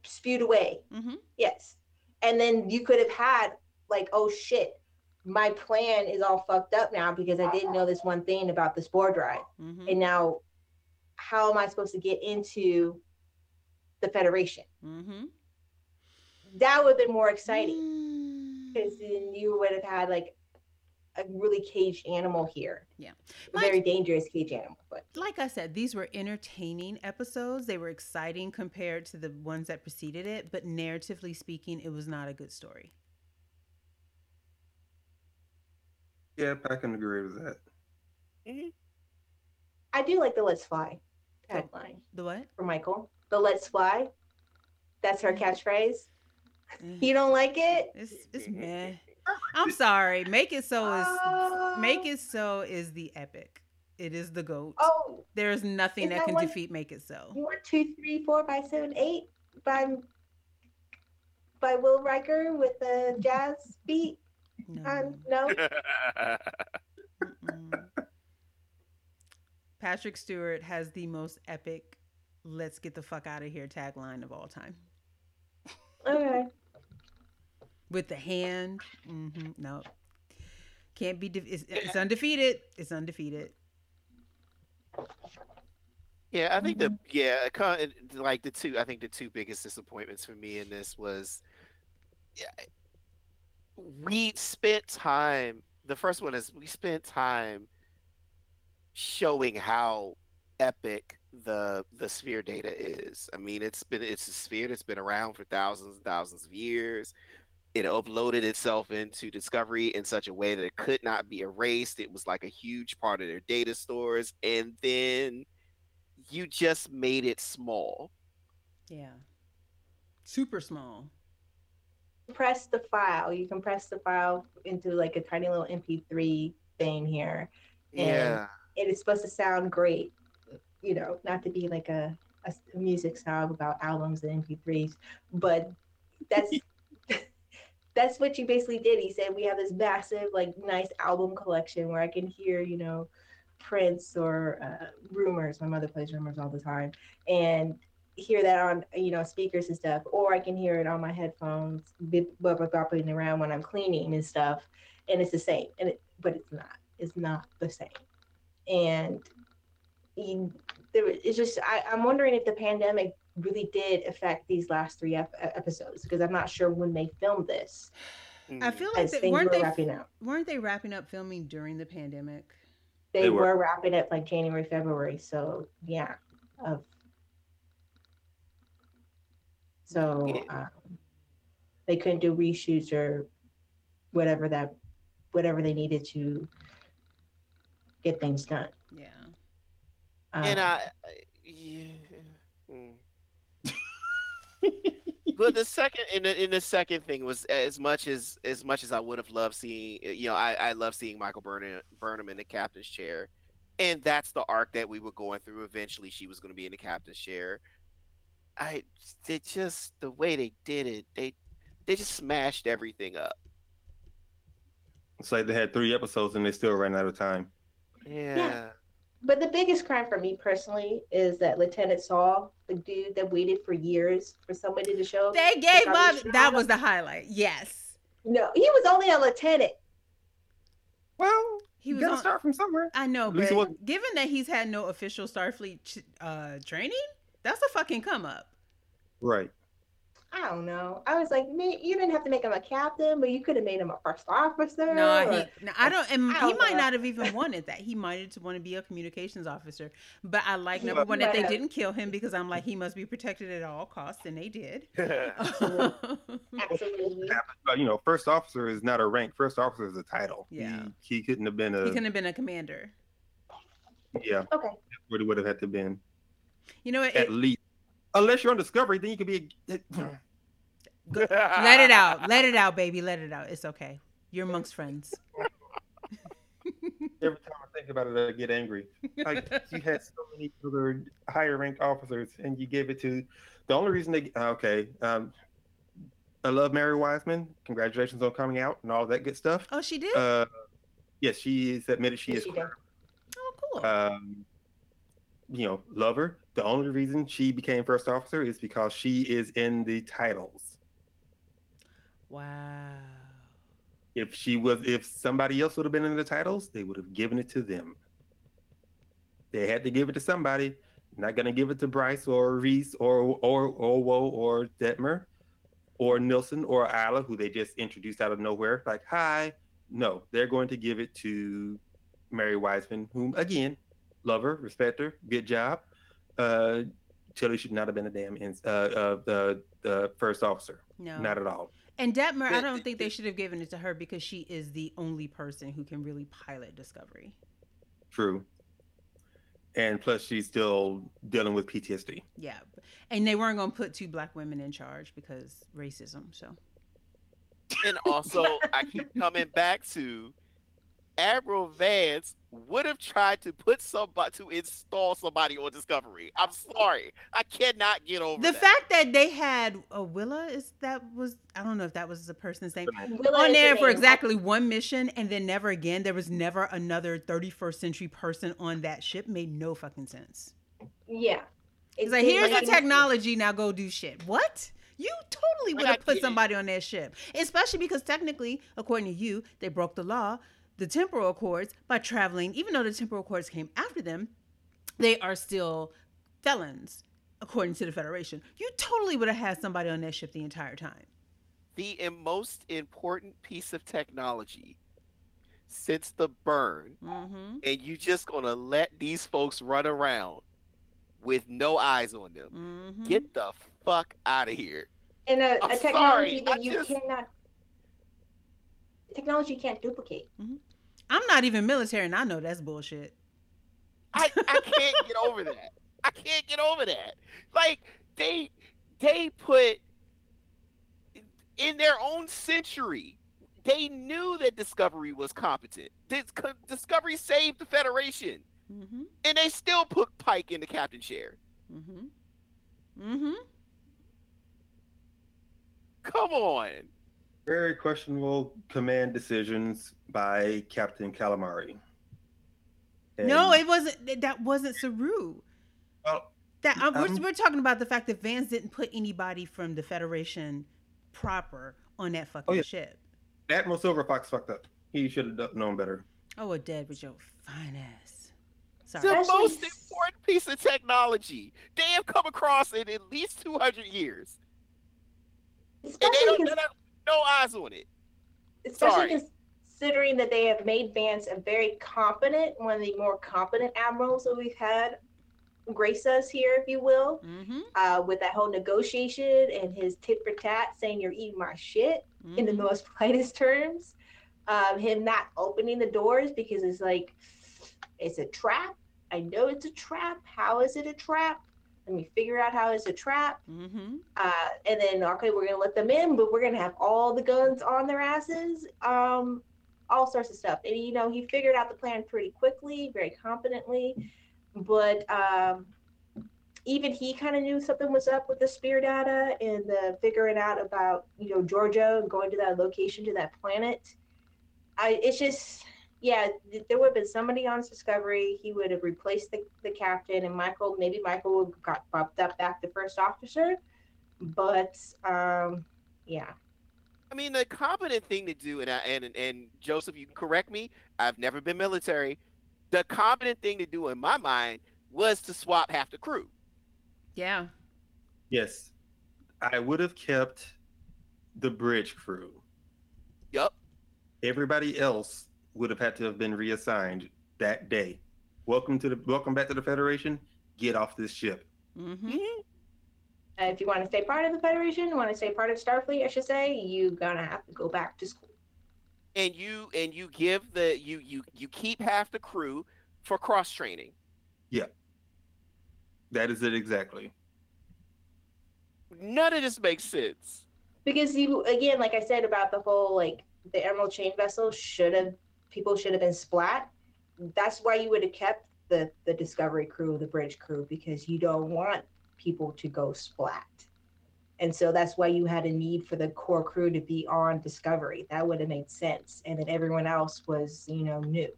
spewed away. Mm-hmm. Yes. And then you could have had like, oh shit, my plan is all fucked up now because I didn't know this one thing about the spore drive. Mm-hmm. And now how am I supposed to get into the Federation? Mm-hmm. That would have been more exciting Mm. because then you would have had like a really caged animal here. Yeah. A very dangerous cage animal. But like I said, these were entertaining episodes. They were exciting compared to the ones that preceded it, but narratively speaking, it was not a good story. Yep, I can agree with that. Mhm. I do like the let's fly tagline The what? for Michael. The let's fly. That's her catchphrase. Eh, You don't like it? It's it's meh. I'm sorry. Make it so is Oh. make it so is the epic. It is the goat. Oh, There is nothing that that can one- defeat make it so. want two, three, four, five, seven, eight by by Will Riker with the jazz beat? No. Um, no, Patrick Stewart has the most epic "Let's get the fuck out of here" tagline of all time. okay. With the hand, hmm no, can't be. De- it's, it's undefeated. It's undefeated. Yeah, I think Mm-hmm. the yeah, it kind of- like the two. I think the two biggest disappointments for me in this was, yeah, we spent time. The first one is we spent time showing how epic the the sphere data is. I mean, it's been it's a sphere that's been around for thousands and thousands of years. It uploaded itself into Discovery in such a way that it could not be erased. It was like a huge part of their data stores, and then you just made it small. Yeah, super small. Press the file. You can press the file into like a tiny little MP3 thing here. And- Yeah. It is supposed to sound great, you know, not to be like a music song about albums and MP3s, but that's that's what you basically did. He said we have this massive, like, nice album collection where I can hear, you know, Prince or uh, Rumors. My mother plays Rumors all the time, and hear that on you know speakers and stuff, or I can hear it on my headphones, bip- bop- bop- bopping around when I'm cleaning and stuff, and it's the same. And it, but it's not. It's not the same. And you, there, it's just I, I'm wondering if the pandemic really did affect these last three ep- episodes because I'm not sure when they filmed this I Mm. feel like they, weren't were they wrapping up. weren't they wrapping up filming during the pandemic? They, They were. were. wrapping up like January, February. So yeah, of so Yeah. um, they couldn't do reshoots or whatever that whatever they needed to get things done. Yeah. and Um, I, I- yeah. mm. But the second, in the in the second thing was as much as as much as I would have loved seeing, eh, you know, I I love seeing Michael Burnham Burnham in the captain's chair, and that's the arc that we were going through. Eventually, she was going to be in the captain's chair. I it just the way they did it, they they just smashed everything up. It's like they had three episodes and they still ran out of time. Yeah. But the biggest crime for me personally is that Lieutenant Saul, the dude that waited for years for somebody to show. Up. They gave up. That was the highlight. Yes. No, he was only a lieutenant. Well, He was gotta start from somewhere. I know, At least it but wasn't- given that he's had no official Starfleet uh, training, that's a fucking come up. Right. I don't know. I was like, man, you didn't have to make him a captain, but you could have made him a first officer. No, or- he, no, I don't, and I he don't might know. not have even wanted that. He might have wanted to be a communications officer. But I like number one that they have. didn't kill him because I'm like he must be protected at all costs, and they did. Absolutely. But you know, first officer is not a rank. First officer is a title. Yeah. He, he couldn't have been a. he couldn't have been a commander. yeah. Okay. What it would have had to been You know what? at It, least. Unless you're on Discovery, then you could be. A, let it out. Let it out, baby. Let it out. It's okay. You're amongst friends. every time I think about it, I get angry. Like you had so many other higher ranked officers, and you gave it to. The only reason they okay. Um, I love Mary Wiseman. Congratulations on coming out and all that good stuff. Oh, she did. Uh, Yes, she is admitted she Yes, is she queer. Oh, cool. Um, you know, lover. The only reason she became first officer is because she is in the titles. wow. If she was, if somebody else would have been in the titles, they would have given it to them. They had to give it to somebody. Not gonna give it to Bryce or Rhys or or Owo or Detmer or Nilsson or Isla, who they just introduced out of nowhere. Like, hi. No, they're going to give it to Mary Wiseman, whom again, love her, respect her, good job. Uh, Tilly should not have been a damn in, uh, uh, the the first officer, No. not at all. And Detmer, I don't think they should have given it to her because she is the only person who can really pilot Discovery. True. And plus, she's still dealing with PTSD. Yeah. And they weren't going to put two black women in charge because racism. So, And also, I keep coming back to Admiral Vance would have tried to put somebody to install somebody on Discovery. I'm sorry, I cannot get over the that. fact that they had a Willa is that was, I don't know if that was the person's name. Willa on there the for exactly one mission and then never again. There was never another 31st century person on that ship. Made no fucking sense. Yeah. It's like, here's the technology, now go do shit. What? You totally would have put somebody on that ship, especially because technically, according to you, they broke the law, the temporal cords by traveling. Even though the temporal cords came after them, they are still felons, according to the Federation. You totally would have had somebody on that ship the entire time. the most important piece of technology since the burn, Mm-hmm. and you just gonna let these folks run around with no eyes on them. Mm-hmm. Get the fuck out of here. And a, I'm a technology sorry, that I you just- cannot technology you can't duplicate. I'm not even military, and I know that's bullshit. I, I can't get over that. I can't get over that. Like they they put in their own century, they knew that Discovery was competent. Dis- Discovery saved the Federation, Mm-hmm. and they still put Pike in the captain chair. Mm-hmm. Mm-hmm. Come on. Very questionable command decisions by Captain Calamari. No, it wasn't. That wasn't Saru. well, That uh, we're, Um, we're talking about the fact that Vance didn't put anybody from the Federation proper on that fucking Oh, yeah. ship. Admiral Silverfox fucked up. He should have known better. Oh, we're dead with your fine ass. The Sorry. Especially- most important piece of technology they have come across in at least 200 years. And they Especially, don't, cons- they don't- no eyes on it. especially sorry. considering that they have made Vance a very competent, one of the more competent admirals that we've had grace us here, if you will, Mm-hmm. uh, with that whole negotiation and his tit for tat saying you're eating my shit in the Mhm. most politest terms. Um, him not opening the doors because it's like it's a trap. I know it's a trap. How is it a trap? Let me figure out how it's a trap. Mm-hmm. Uh, and then okay, we're gonna let them in, but we're gonna have all the guns on their asses. Um, all sorts of stuff. And you know, he figured out the plan pretty quickly, very competently. But um, even he kind of knew something was up with the sphere data and the figuring out about you know Georgia and going to that location to that planet. I it's just yeah, th- there would have been somebody on Discovery. He would have replaced the, the captain, and Michael maybe Michael would have got bumped up back to first officer. But um, yeah, I mean, the competent thing to do, and I, and and Joseph, you can correct me. I've never been military. The competent thing to do, in my mind, was to swap half the crew. Yeah. Yes, I would have kept the bridge crew. Yup. Everybody else would have had to have been reassigned that day. Welcome to the welcome back to the Federation. Get off this ship. Mm-hmm. Mhm. Uh, if you want to stay part of the Federation, want to stay part of Starfleet, I should say, you're gonna have to go back to school. And you and you give the you you you keep half the crew for cross training. Yeah. That is it exactly. None of this makes sense. Because you again, like I said about the whole like the Emerald Chain vessel should have people should have been splat. That's why you would have kept the the Discovery crew, the bridge crew, because you don't want people to go splat. And so that's why you had a need for the core crew to be on Discovery. That would have made sense. And then everyone else was, you know, new.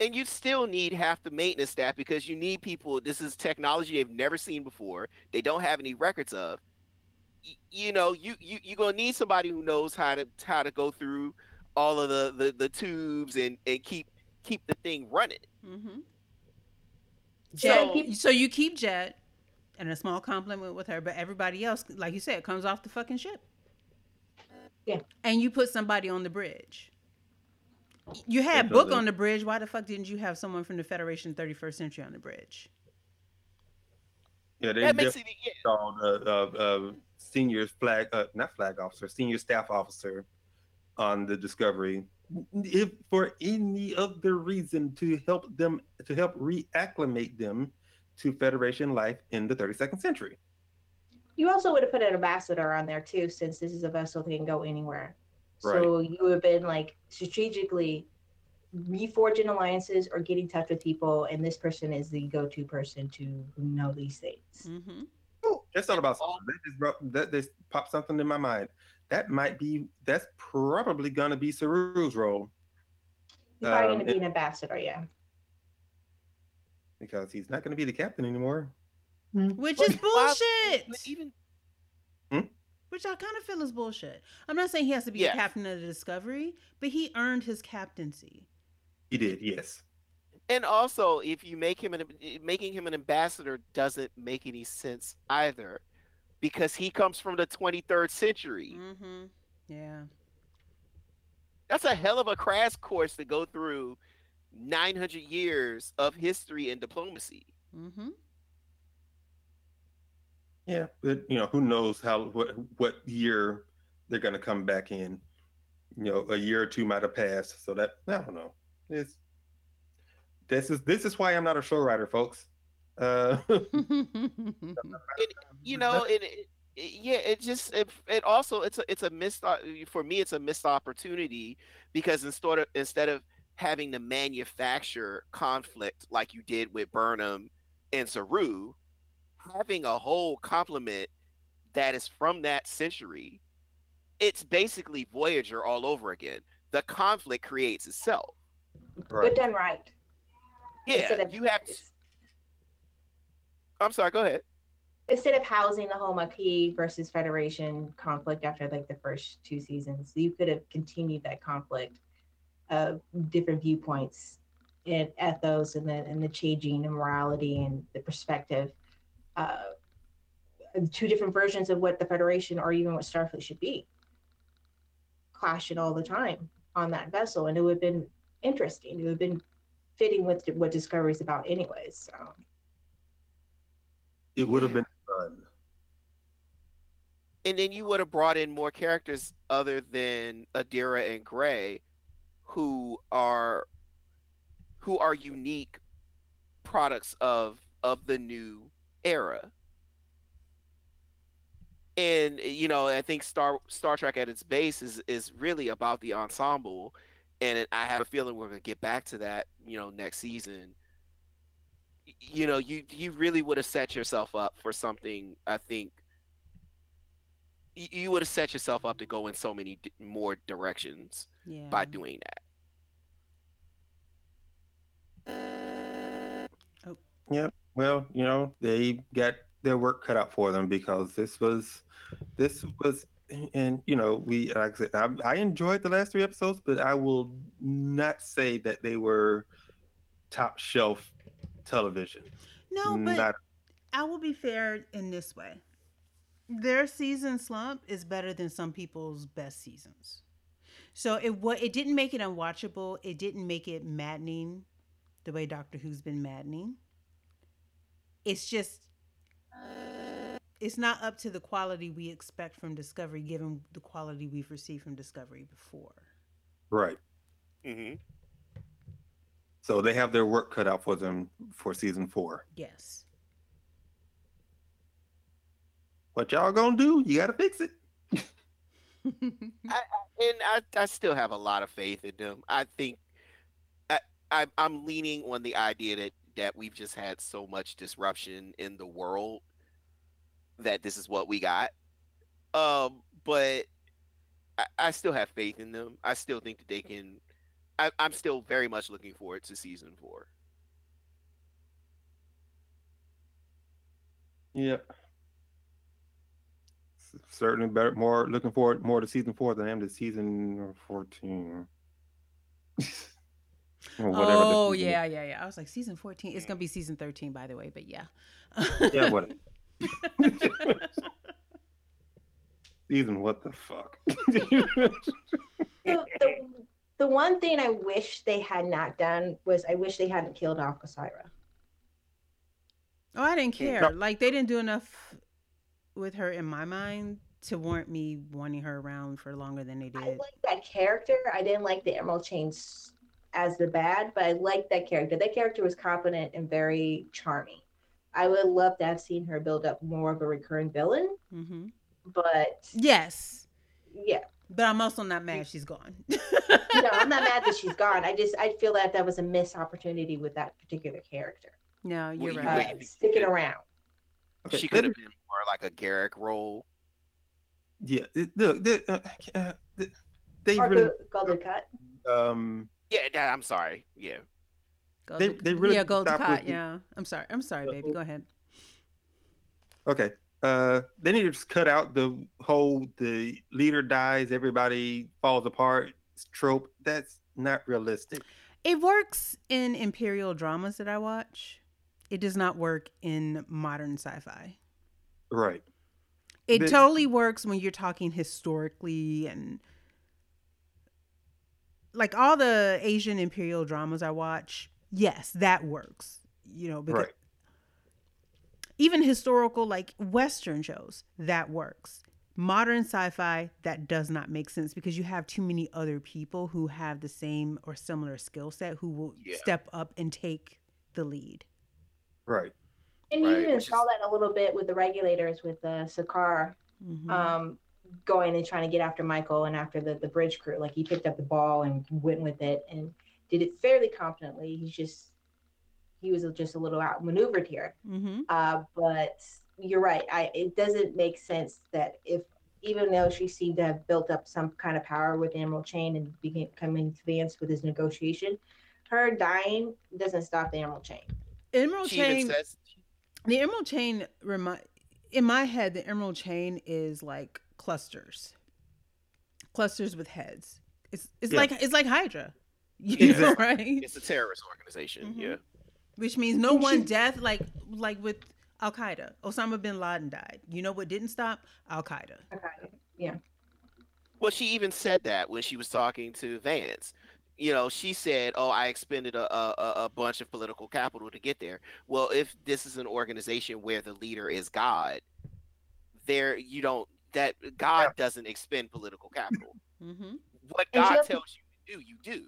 and you still need half the maintenance staff because you need people. This is technology they've never seen before. They don't have any records of. Y- You know, you you you're gonna need somebody who knows how to how to go through all of the the, the tubes and and keep keep the thing running. Mm-hmm. Jett So, so you keep Jett and a small compliment with her, but everybody else, like you said, comes off the fucking ship. Yeah. And you put somebody on the bridge. You had That's Book what on the bridge. Why the fuck didn't you have someone from the Federation 31st Century on the bridge? Yeah, they That makes it yeah. called uh, uh, uh, senior flag, uh, not flag officer, senior staff officer on the Discovery, if for any other reason to help them to help reacclimate them to Federation life in the 32nd century. You also would have put an ambassador on there too, since this is a vessel that can go anywhere. Right. So you would have been like strategically reforging alliances or getting in touch with people, and this person is the go-to person to know these things. Mm-hmm. Oh, just thought about something. That just, brought, that just popped something in my mind. That might be. That's probably gonna be Saru's role He's probably Um, going to be an ambassador, yeah. because he's not gonna be the captain anymore. Which is bullshit. But even Which I kind of feel is bullshit. I'm not saying he has to be Yes. a captain of the Discovery, but he earned his captaincy. He did, yes. and also if you make him an making him an ambassador doesn't make any sense either, because he comes from the 23rd century. Mm-hmm. Yeah. That's a hell of a crash course to go through 900 years of history and diplomacy. Mm-hmm. Yeah, but you know, who knows how what what year they're gonna come back in. You know, a year or two might have passed. So that I don't know. It's this is this is why I'm not a show writer, folks. Uh You know, it, it, it- yeah, it just it, it also it's a it's a missed for me it's a missed opportunity because instead of instead of having to manufacture conflict like you did with Burnham and Saru, having a whole complement that is from that century, it's basically Voyager all over again. The conflict creates itself. But done right. Yeah, Instead of- you have. I'm sorry. Go ahead. Instead of housing the whole Maquis versus Federation conflict after like the first two seasons, you could have continued that conflict of different viewpoints and ethos and the and the changing and morality and the perspective. Uh, two different versions of what the Federation or even what Starfleet should be clashing all the time on that vessel, and it would have been interesting. It would have been fitting with what Discovery is about, anyways. So. It would have been fun. and then you would have brought in more characters other than Adira and Gray, who are who are unique products of of the new era. And you know, I think Star Star Trek at its base is is really about the ensemble, and it, I have a feeling we're gonna get back to that, you know, next season. Y- You know, you you really would have set yourself up for something. I think y- you would have set yourself up to go in so many d- more directions Yeah. by doing that. Oh. Yeah. Well, you know, they got their work cut out for them because this was, this was, and you know, we like I said, I, I enjoyed the last three episodes, but I will not say that they were top shelf television. No, but Not I will be fair in this way. Their season slump is better than some people's best seasons. So it what it didn't make it unwatchable. It didn't make it maddening the way Doctor Who's been maddening. It's just it's not up to the quality we expect from Discovery given the quality we've received from Discovery before. right. Mm-hmm. So they have their work cut out for them for season four. Yes. What y'all gonna do? You gotta fix it. And I, I still have a lot of faith in them. I think I, I I'm leaning on the idea that that we've just had so much disruption in the world that this is what we got. Um, but I, I still have faith in them. I still think that they can. I, I'm still very much looking forward to season four. Yep. Certainly better. More looking forward more to season four than I am to season fourteen. Or whatever the Oh season is. yeah, yeah, yeah. I was like season fourteen. It's gonna be season thirteen, by the way. But yeah. Yeah, what? season what the fuck? The, the, the one thing I wish they had not done was I wish they hadn't killed off Osyraa. Oh, I didn't Yeah. care. Like they didn't do enough with her in my mind to warrant me wanting her around for longer than they did. I did. like that character. I didn't like the Emerald Chains as the bad, but I liked that character. That character was competent and very charming. I would love to have seen her build up more of a recurring villain, hmm but Yes, yeah, but I'm also not mad she's gone. no, I'm not mad that she's gone. I just I feel that that was a missed opportunity with that particular character. no, you're you Uh, right. Right. sticking around. Okay, she could have been more like a Garak role. Yeah, look, they, uh, uh, they- they Or really go, Gul Dukat. um Yeah, that- I'm sorry. Yeah, Gold they- they really yeah, gold to stopped cot. with Yeah, I'm sorry. I'm sorry, baby. Go ahead. okay. Uh, they need to just cut out the whole the leader dies, everybody falls apart trope. That's not realistic. It works in imperial dramas that I watch. It does not work in modern sci-fi. Right. It The- totally works when you're talking historically and like all the Asian imperial dramas I watch. Yes, that works. You know, because Right. Even historical like western shows that works. Modern sci-fi that does not make sense because you have too many other people who have the same or similar skill set who will Yeah. step up and take the lead. Right. And Right, you even saw that a little bit with the regulators with uh, Sakar Mhm. um, going and trying to get after Michael and after the, the bridge crew. Like he picked up the ball and went with it and did it fairly competently. He's just he was just a little outmaneuvered here. Mhm. Uh, but you're right. I it doesn't make sense that if even though she seemed to have built up some kind of power with Emerald Chain and became coming advanced with his negotiation, her dying doesn't stop the Emerald Chain. Emerald she Chain says The Emerald Chain remind in my head, the Emerald Chain is like clusters, clusters with heads. It's it's Yeah. like it's like Hydra, you know, right? it's a terrorist organization. Mhm. Yeah, Which means no And one she- death like like with Al Qaeda. Osama bin Laden died. You know what didn't stop? Al Qaeda. Okay. Well, she even said that when she was talking to Vance. You know, she said, "Oh, I expended a, a a- a bunch of political capital to get there." Well, if this is an organization where the leader is God, there you don't that God doesn't expend political capital. Mm-hmm. What God also- tells you to do, you do.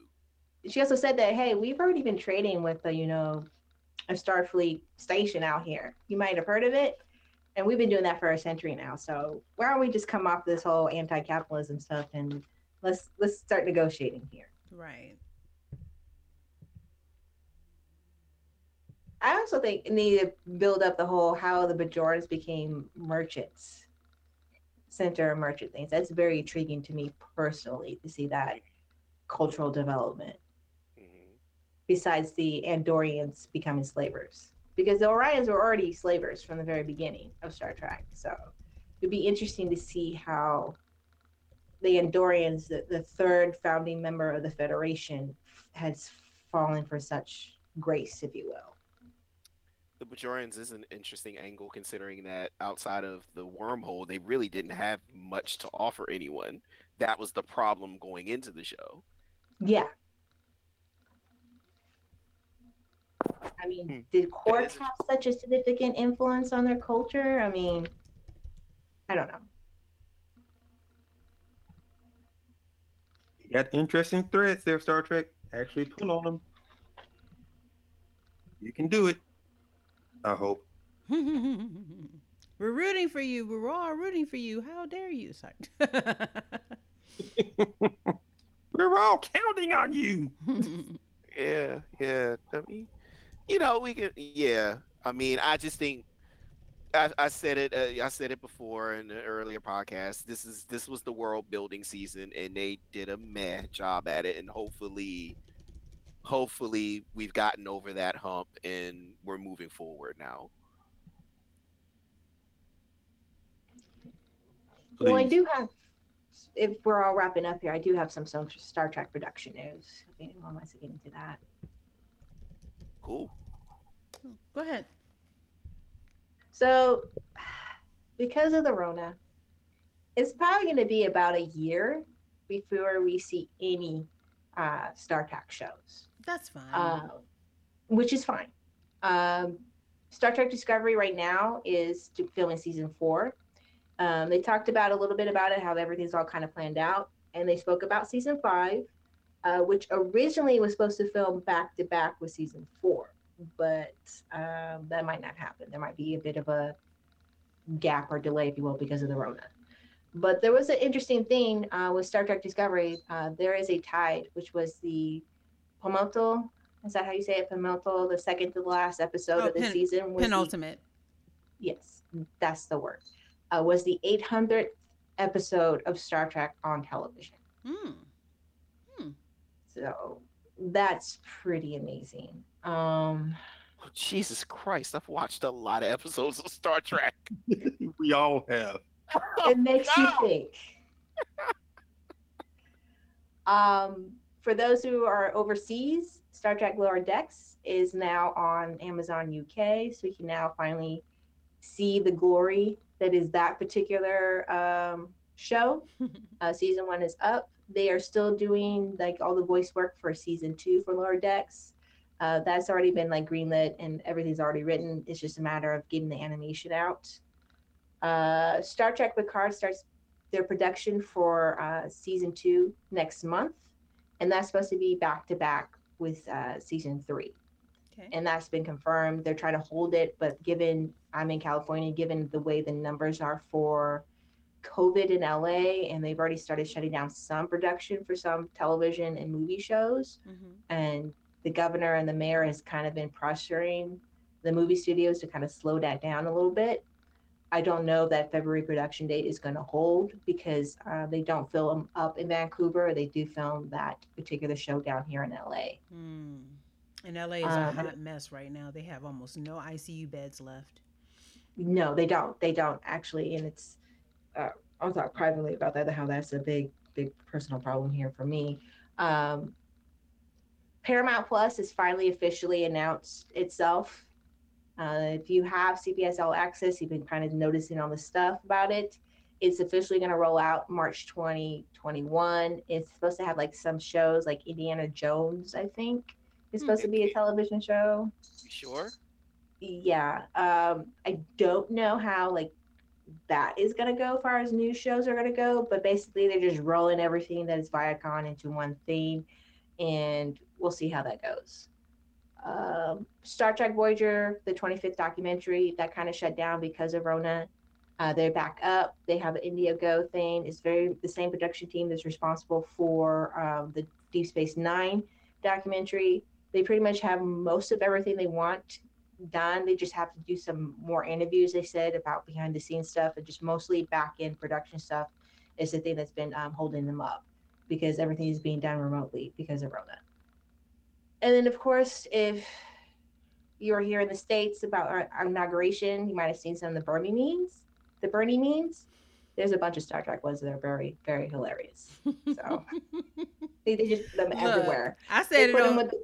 she also said that hey we've already been trading with the you know a starfleet station out here you might have heard of it and we've been doing that for a century now so why don't we just come off this whole anti-capitalism stuff and let's let's start negotiating here Right. i also think you need to build up the whole how the bajorans became merchants center of merchant things that's very intriguing to me personally to see that cultural development. Besides the Andorians becoming slavers. Because the Orions were already slavers from the very beginning of Star Trek. So it'd be interesting to see how the Andorians, the, the third founding member of the Federation, has fallen for such grace, if you will. The Bajorans is an interesting angle considering that outside of the wormhole, they really didn't have much to offer anyone. That was the problem going into the show. Yeah. I mean, Hmm. did courts have such a significant influence on their culture? I mean, I don't know. You got interesting threads there, Star Trek. Actually pull on them. You can do it. I hope. We're rooting for you. We're all rooting for you. How dare you? Sorry. We're all counting on you. Yeah, yeah. I mean, you know, we can. Yeah, I mean, I just think I, I said it. Uh, I said it before in an earlier podcast. This is this was the world building season, and they did a mad job at it. And hopefully, hopefully, we've gotten over that hump, and we're moving forward now. Well, I do have. If we're all wrapping up here, I do have some some Star Trek production news. If anyone wants to get into that. Cool. Go ahead. So, because of the Rona, it's probably going to be about a year before we see any uh, Star Trek shows, That's fine. uh, which is fine. Um, Star Trek Discovery right now is filming season four. Um, they talked about a little bit about it, how everything's all kind of planned out, and they spoke about season five, uh, which originally was supposed to film back to back with season four, but um, that might not happen. There might be a bit of a gap or delay, if you will, because of the Rona. But there was an interesting thing uh, with Star Trek Discovery. Uh, there is a tide, which was the Pomoto. Is that how you say it? Pomoto, the second to the last episode Oh, of the pen- season. Was the- Penultimate. yes, that's the word. Uh, was the 800th episode of Star Trek on television. Mm. So that's pretty amazing. Um, Oh, Jesus Christ! I've watched a lot of episodes of Star Trek. we all have. it makes you think. Um, for those who are overseas, Star Trek Lower Decks is now on Amazon UK, so you can now finally see the glory that is that particular um, show. Uh, season one is up. They are still doing like all the voice work for season two for Lower Decks. Uh, that's already been like greenlit and everything's already written. It's just a matter of getting the animation out. Uh, Star Trek Picard starts their production for uh, season two next month, and that's supposed to be back to back with uh, season three. Okay. And that's been confirmed. They're trying to hold it, but given I'm in California, given the way the numbers are for COVID in LA, and they've already started shutting down some production for some television and movie shows, Mhm. and the governor and the mayor has kind of been pressuring the movie studios to kind of slow that down a little bit. I don't know that February production date is going to hold because uh, they don't film up in Vancouver. They do film that particular show down here in LA. Mm. And LA is Um, a hot mess right now. They have almost no ICU beds left. No, they don't. They don't actually, and it's. Uh, I'll talk privately about that. How that's a big, big personal problem here for me. Um, Paramount Plus has finally officially announced itself. Uh, if you have CBS All Access, you've been kind of noticing all the stuff about it. It's officially going to roll out March 2021. It's supposed to have like some shows like Indiana Jones, I think, is supposed to be a television show sure? yeah um i don't know how like that is going to go as far as new shows are going to go but basically they're just rolling everything that is viacom into one thing. and we'll see how that goes. Um star trek voyager the 25th documentary that kind of shut down because of rona. Uh, they're back up. They have an Indiegogo thing. It's very the same production team that's responsible for um, the deep space nine documentary. They pretty much have most of everything they want done. They just have to do some more interviews, they said, about behind the scenes stuff and just mostly back end production stuff is the thing that's been um, holding them up because everything is being done remotely because of Rona. And then, of course, if you're here in the States about uh, our, our inauguration, you might have seen some of the Bernie memes. The Bernie memes, there's a bunch of Star Trek ones that are very, very hilarious. So they, they just put them Look, everywhere. I They said it on. with the,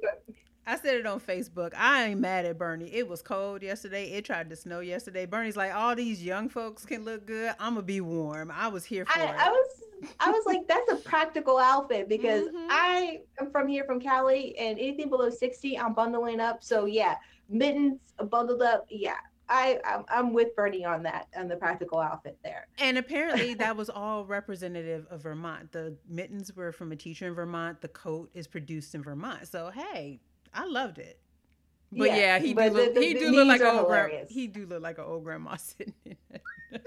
I said it on Facebook. I ain't mad at Bernie. It was cold yesterday. It tried to snow yesterday. Bernie's like, all these young folks can look good. I'm gonna be warm. I was here for I, it. I was I was like, that's a practical outfit because Mhm. I am from here from Cali and anything below 60, I'm bundling up. So yeah, mittens bundled up. Yeah. I, I'm, I'm with Bernie on that, on the practical outfit there. And apparently that was all representative of Vermont. The mittens were from a teacher in Vermont. The coat is produced in Vermont. So hey, I loved it. But yeah, Yeah, he do but look the- the- he the do look like memes an old gra- he do look like an old grandma sitting in.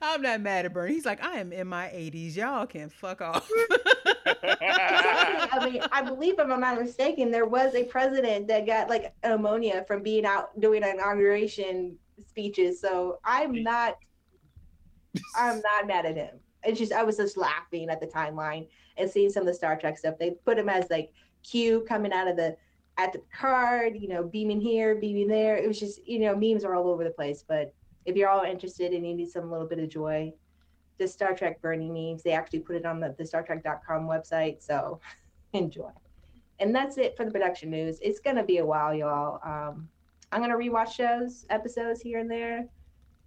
I'm not mad at Bernie. He's like, I am in my 80s. Y'all can fuck off. I mean, I believe if I'm not mistaken, there was a president that got like pneumonia from being out doing inauguration speeches. So I'm not, I'm not mad at him. It's just I was just laughing at the timeline and seeing some of the Star Trek stuff. They put him as like Q coming out of the at the card, you know, beaming here, beaming there. It was just, you know, memes are all over the place. But if you're all interested and you need some little bit of joy, the Star Trek Bernie memes, they actually put it on the, the StarTrek.com website. So enjoy. And that's it for the production news. It's gonna be a while, y'all. Um, I'm gonna rewatch shows, episodes here and there,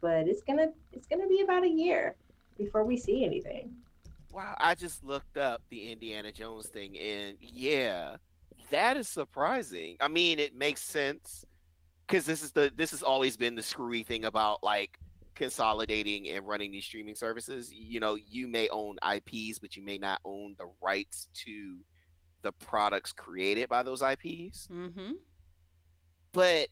but it's gonna it's gonna be about a year before we see anything. Wow, I just looked up the Indiana Jones thing, and yeah, that is surprising. I mean, it makes sense because this is the this has always been the screwy thing about like consolidating and running these streaming services. You know, you may own IPs, but you may not own the rights to the products created by those IPs. Mm-hmm. But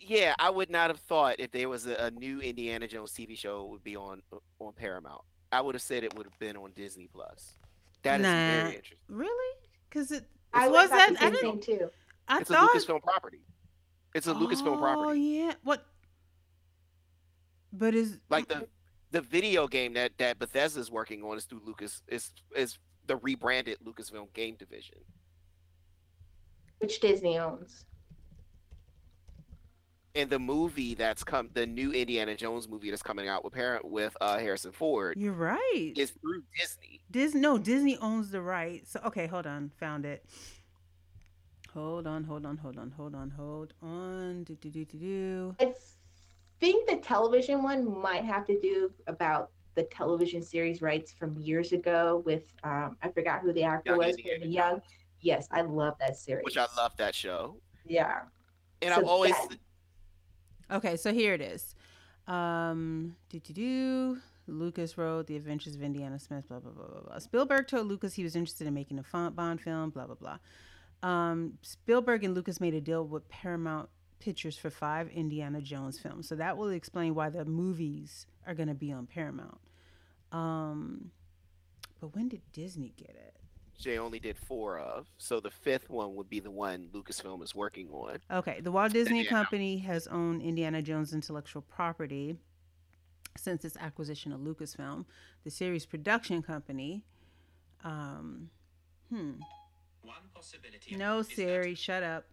yeah, I would not have thought if there was a, a new Indiana Jones TV show would be on on Paramount. I would have said it would have been on Disney Plus. That is Nah. very interesting. Really? Because it I was thought that the I same didn't. thing too. I it's thought. a Lucasfilm property. It's a Lucasfilm oh, property. oh, yeah. What? But is Like mm, the the video game that that Bethesda is working on is through Lucas is is the rebranded Lucasfilm game division. Which Disney owns. And the movie that's come the new Indiana Jones movie that's coming out with parent with uh Harrison Ford you're right? It's through Disney. Disney. No, Disney owns the rights. So okay, hold on. Found it. Hold on. Hold on. Hold on. Hold on. Hold on. Do do do do do. I think the television one might have to do about the television series rights from years ago with um, I forgot who the actor Young was. Indiana Young. Yes, I love that series. Which I love that show. Yeah. And So I've always that- Okay, so here it is. Um, do do do. Lucas wrote The Adventures of Indiana Smith. Blah blah blah blah blah. Spielberg told Lucas he was interested in making a Bond film. Blah blah blah. Um, Spielberg and Lucas made a deal with Paramount Pictures for five Indiana Jones films. So that will explain why the movies are going to be on Paramount. Um, but when did Disney get it? Jay only did four of. So the fifth one would be the one Lucasfilm is working on. Okay, the Walt Disney Indiana. Company has owned Indiana Jones intellectual property since its acquisition of Lucasfilm. The series production company, um, hmm, One possibility no, is that Siri, shut up.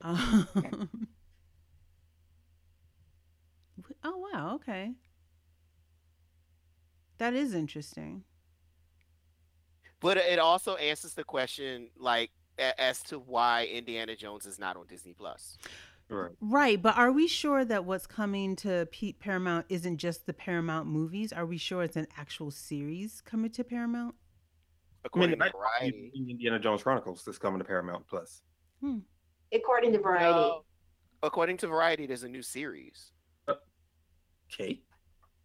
Um, oh wow, okay, that is interesting. But it also answers the question like a- as to why Indiana Jones is not on Disney Plus. Right. Right, but are we sure that what's coming to P- Paramount isn't just the Paramount movies? Are we sure it's an actual series coming to Paramount? I According mean, to Variety. Indiana Jones Chronicles is coming to Paramount Plus. Hmm. According to Variety. No. According to Variety, there's a new series. Okay,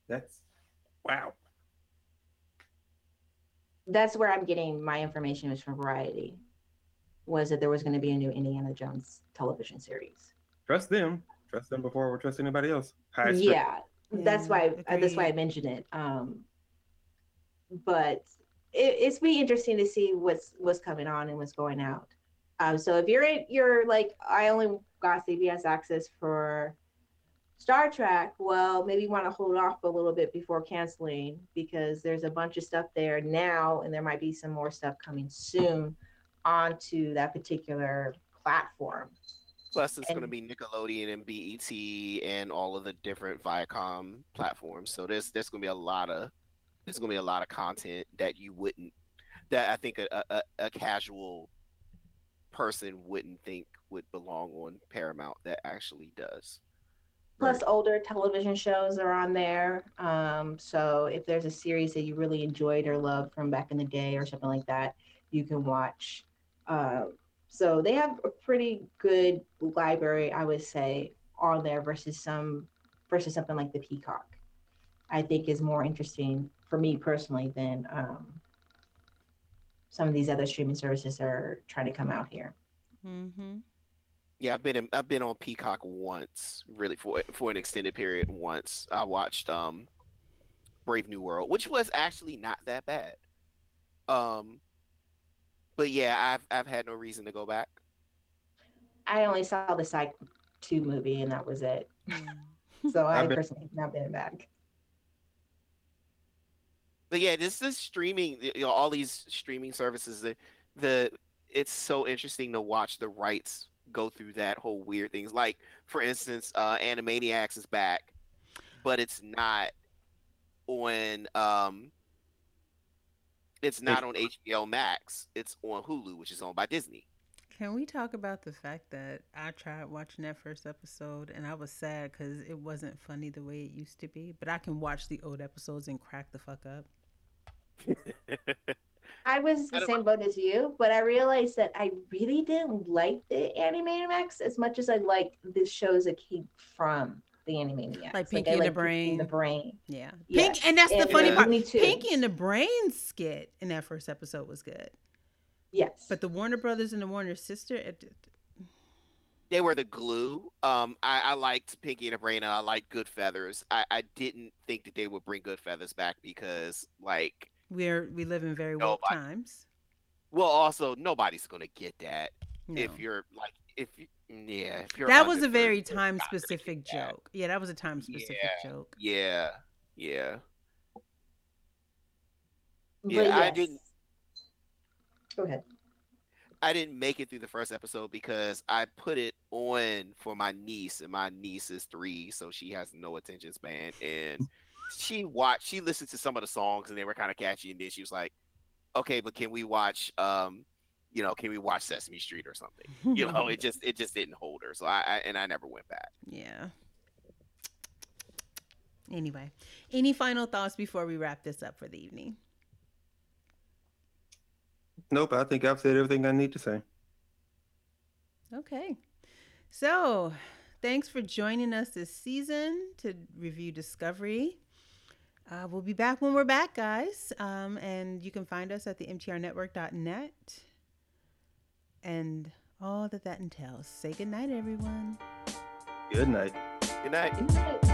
that's wow. That's where I'm getting my information is from Variety. Was that there was going to be a new Indiana Jones television series? Trust them. Trust them before we trust anybody else. High strict. yeah, that's Yeah, why uh, that's why I mentioned it. Um, but it, it's be interesting to see what's what's coming on and what's going out. Um, so if you're in, you're like I only got CBS access for Star Trek. Well, maybe you want to hold off a little bit before canceling because there's a bunch of stuff there now, and there might be some more stuff coming soon onto that particular platform. Plus, it's going to be Nickelodeon and BET and all of the different Viacom platforms. So there's there's going to be a lot of there's going to be a lot of content that you wouldn't that I think a, a, a casual person wouldn't think would belong on Paramount that actually does. Plus, older television shows are on there. Um, so if there's a series that you really enjoyed or loved from back in the day or something like that, you can watch. Uh, so they have a pretty good library, I would say, on there versus some versus something like the Peacock. I think is more interesting for me personally than um, some of these other streaming services are trying to come out here. Mm-hmm. Yeah, I've been in, I've been on Peacock once, really for for an extended period. Once I watched um Brave New World, which was actually not that bad. Um, but yeah, I've I've had no reason to go back. I only saw the Psych 2 movie and that was it. So I been- personally have not been back. But yeah, this is streaming. You know, all these streaming services. The the it's so interesting to watch the rights go through that whole weird things. Like for instance, uh, Animaniacs is back, but it's not on. Um, it's not on HBO Max. It's on Hulu, which is owned by Disney. Can we talk about the fact that I tried watching that first episode and I was sad because it wasn't funny the way it used to be? But I can watch the old episodes and crack the fuck up. I was the don't- same boat as you, but I realized that I really didn't like the Animaniacs as much as I liked the shows that came from the Animaniacs. Like Pinky I and the liked Pinky and the Brain. Brain. Yeah. Yeah. Pink, and that's the And funny Yeah. part. Looney Tunes. Pinky and the Brain skit in that first episode was good. Yes. But the Warner Brothers and the Warner sister, it, it- they were the glue. Um, I, I liked Pinky and the Brain, and I liked Goodfeathers. I, I didn't think that they would bring Goodfeathers back because, like, we're we live in very woke times. well, also nobody's gonna get that No. if you're like, if you, yeah, if you're that was a very time specific get that. joke. Yeah, that was a time specific Yeah. joke. Yeah, yeah. But yeah, I didn't- Go ahead. I didn't make it through the first episode because I put it on for my niece, and my niece is three, so she has no attention span. And she watched, she listened to some of the songs, and they were kind of catchy. And then she was like, "Okay, but can we watch, um, you know, can we watch Sesame Street or something?" You know, it just, it just didn't hold her. So I, I and I never went back. Yeah. Anyway, any final thoughts before we wrap this up for the evening? Nope, I think I've said everything I need to say. Okay. So, thanks for joining us this season to review Discovery. Uh, we'll be back when we're back, guys. Um, and you can find us at the mtrnetwork.net and all that that entails. Say goodnight, everyone. Good night. Good night. Good night.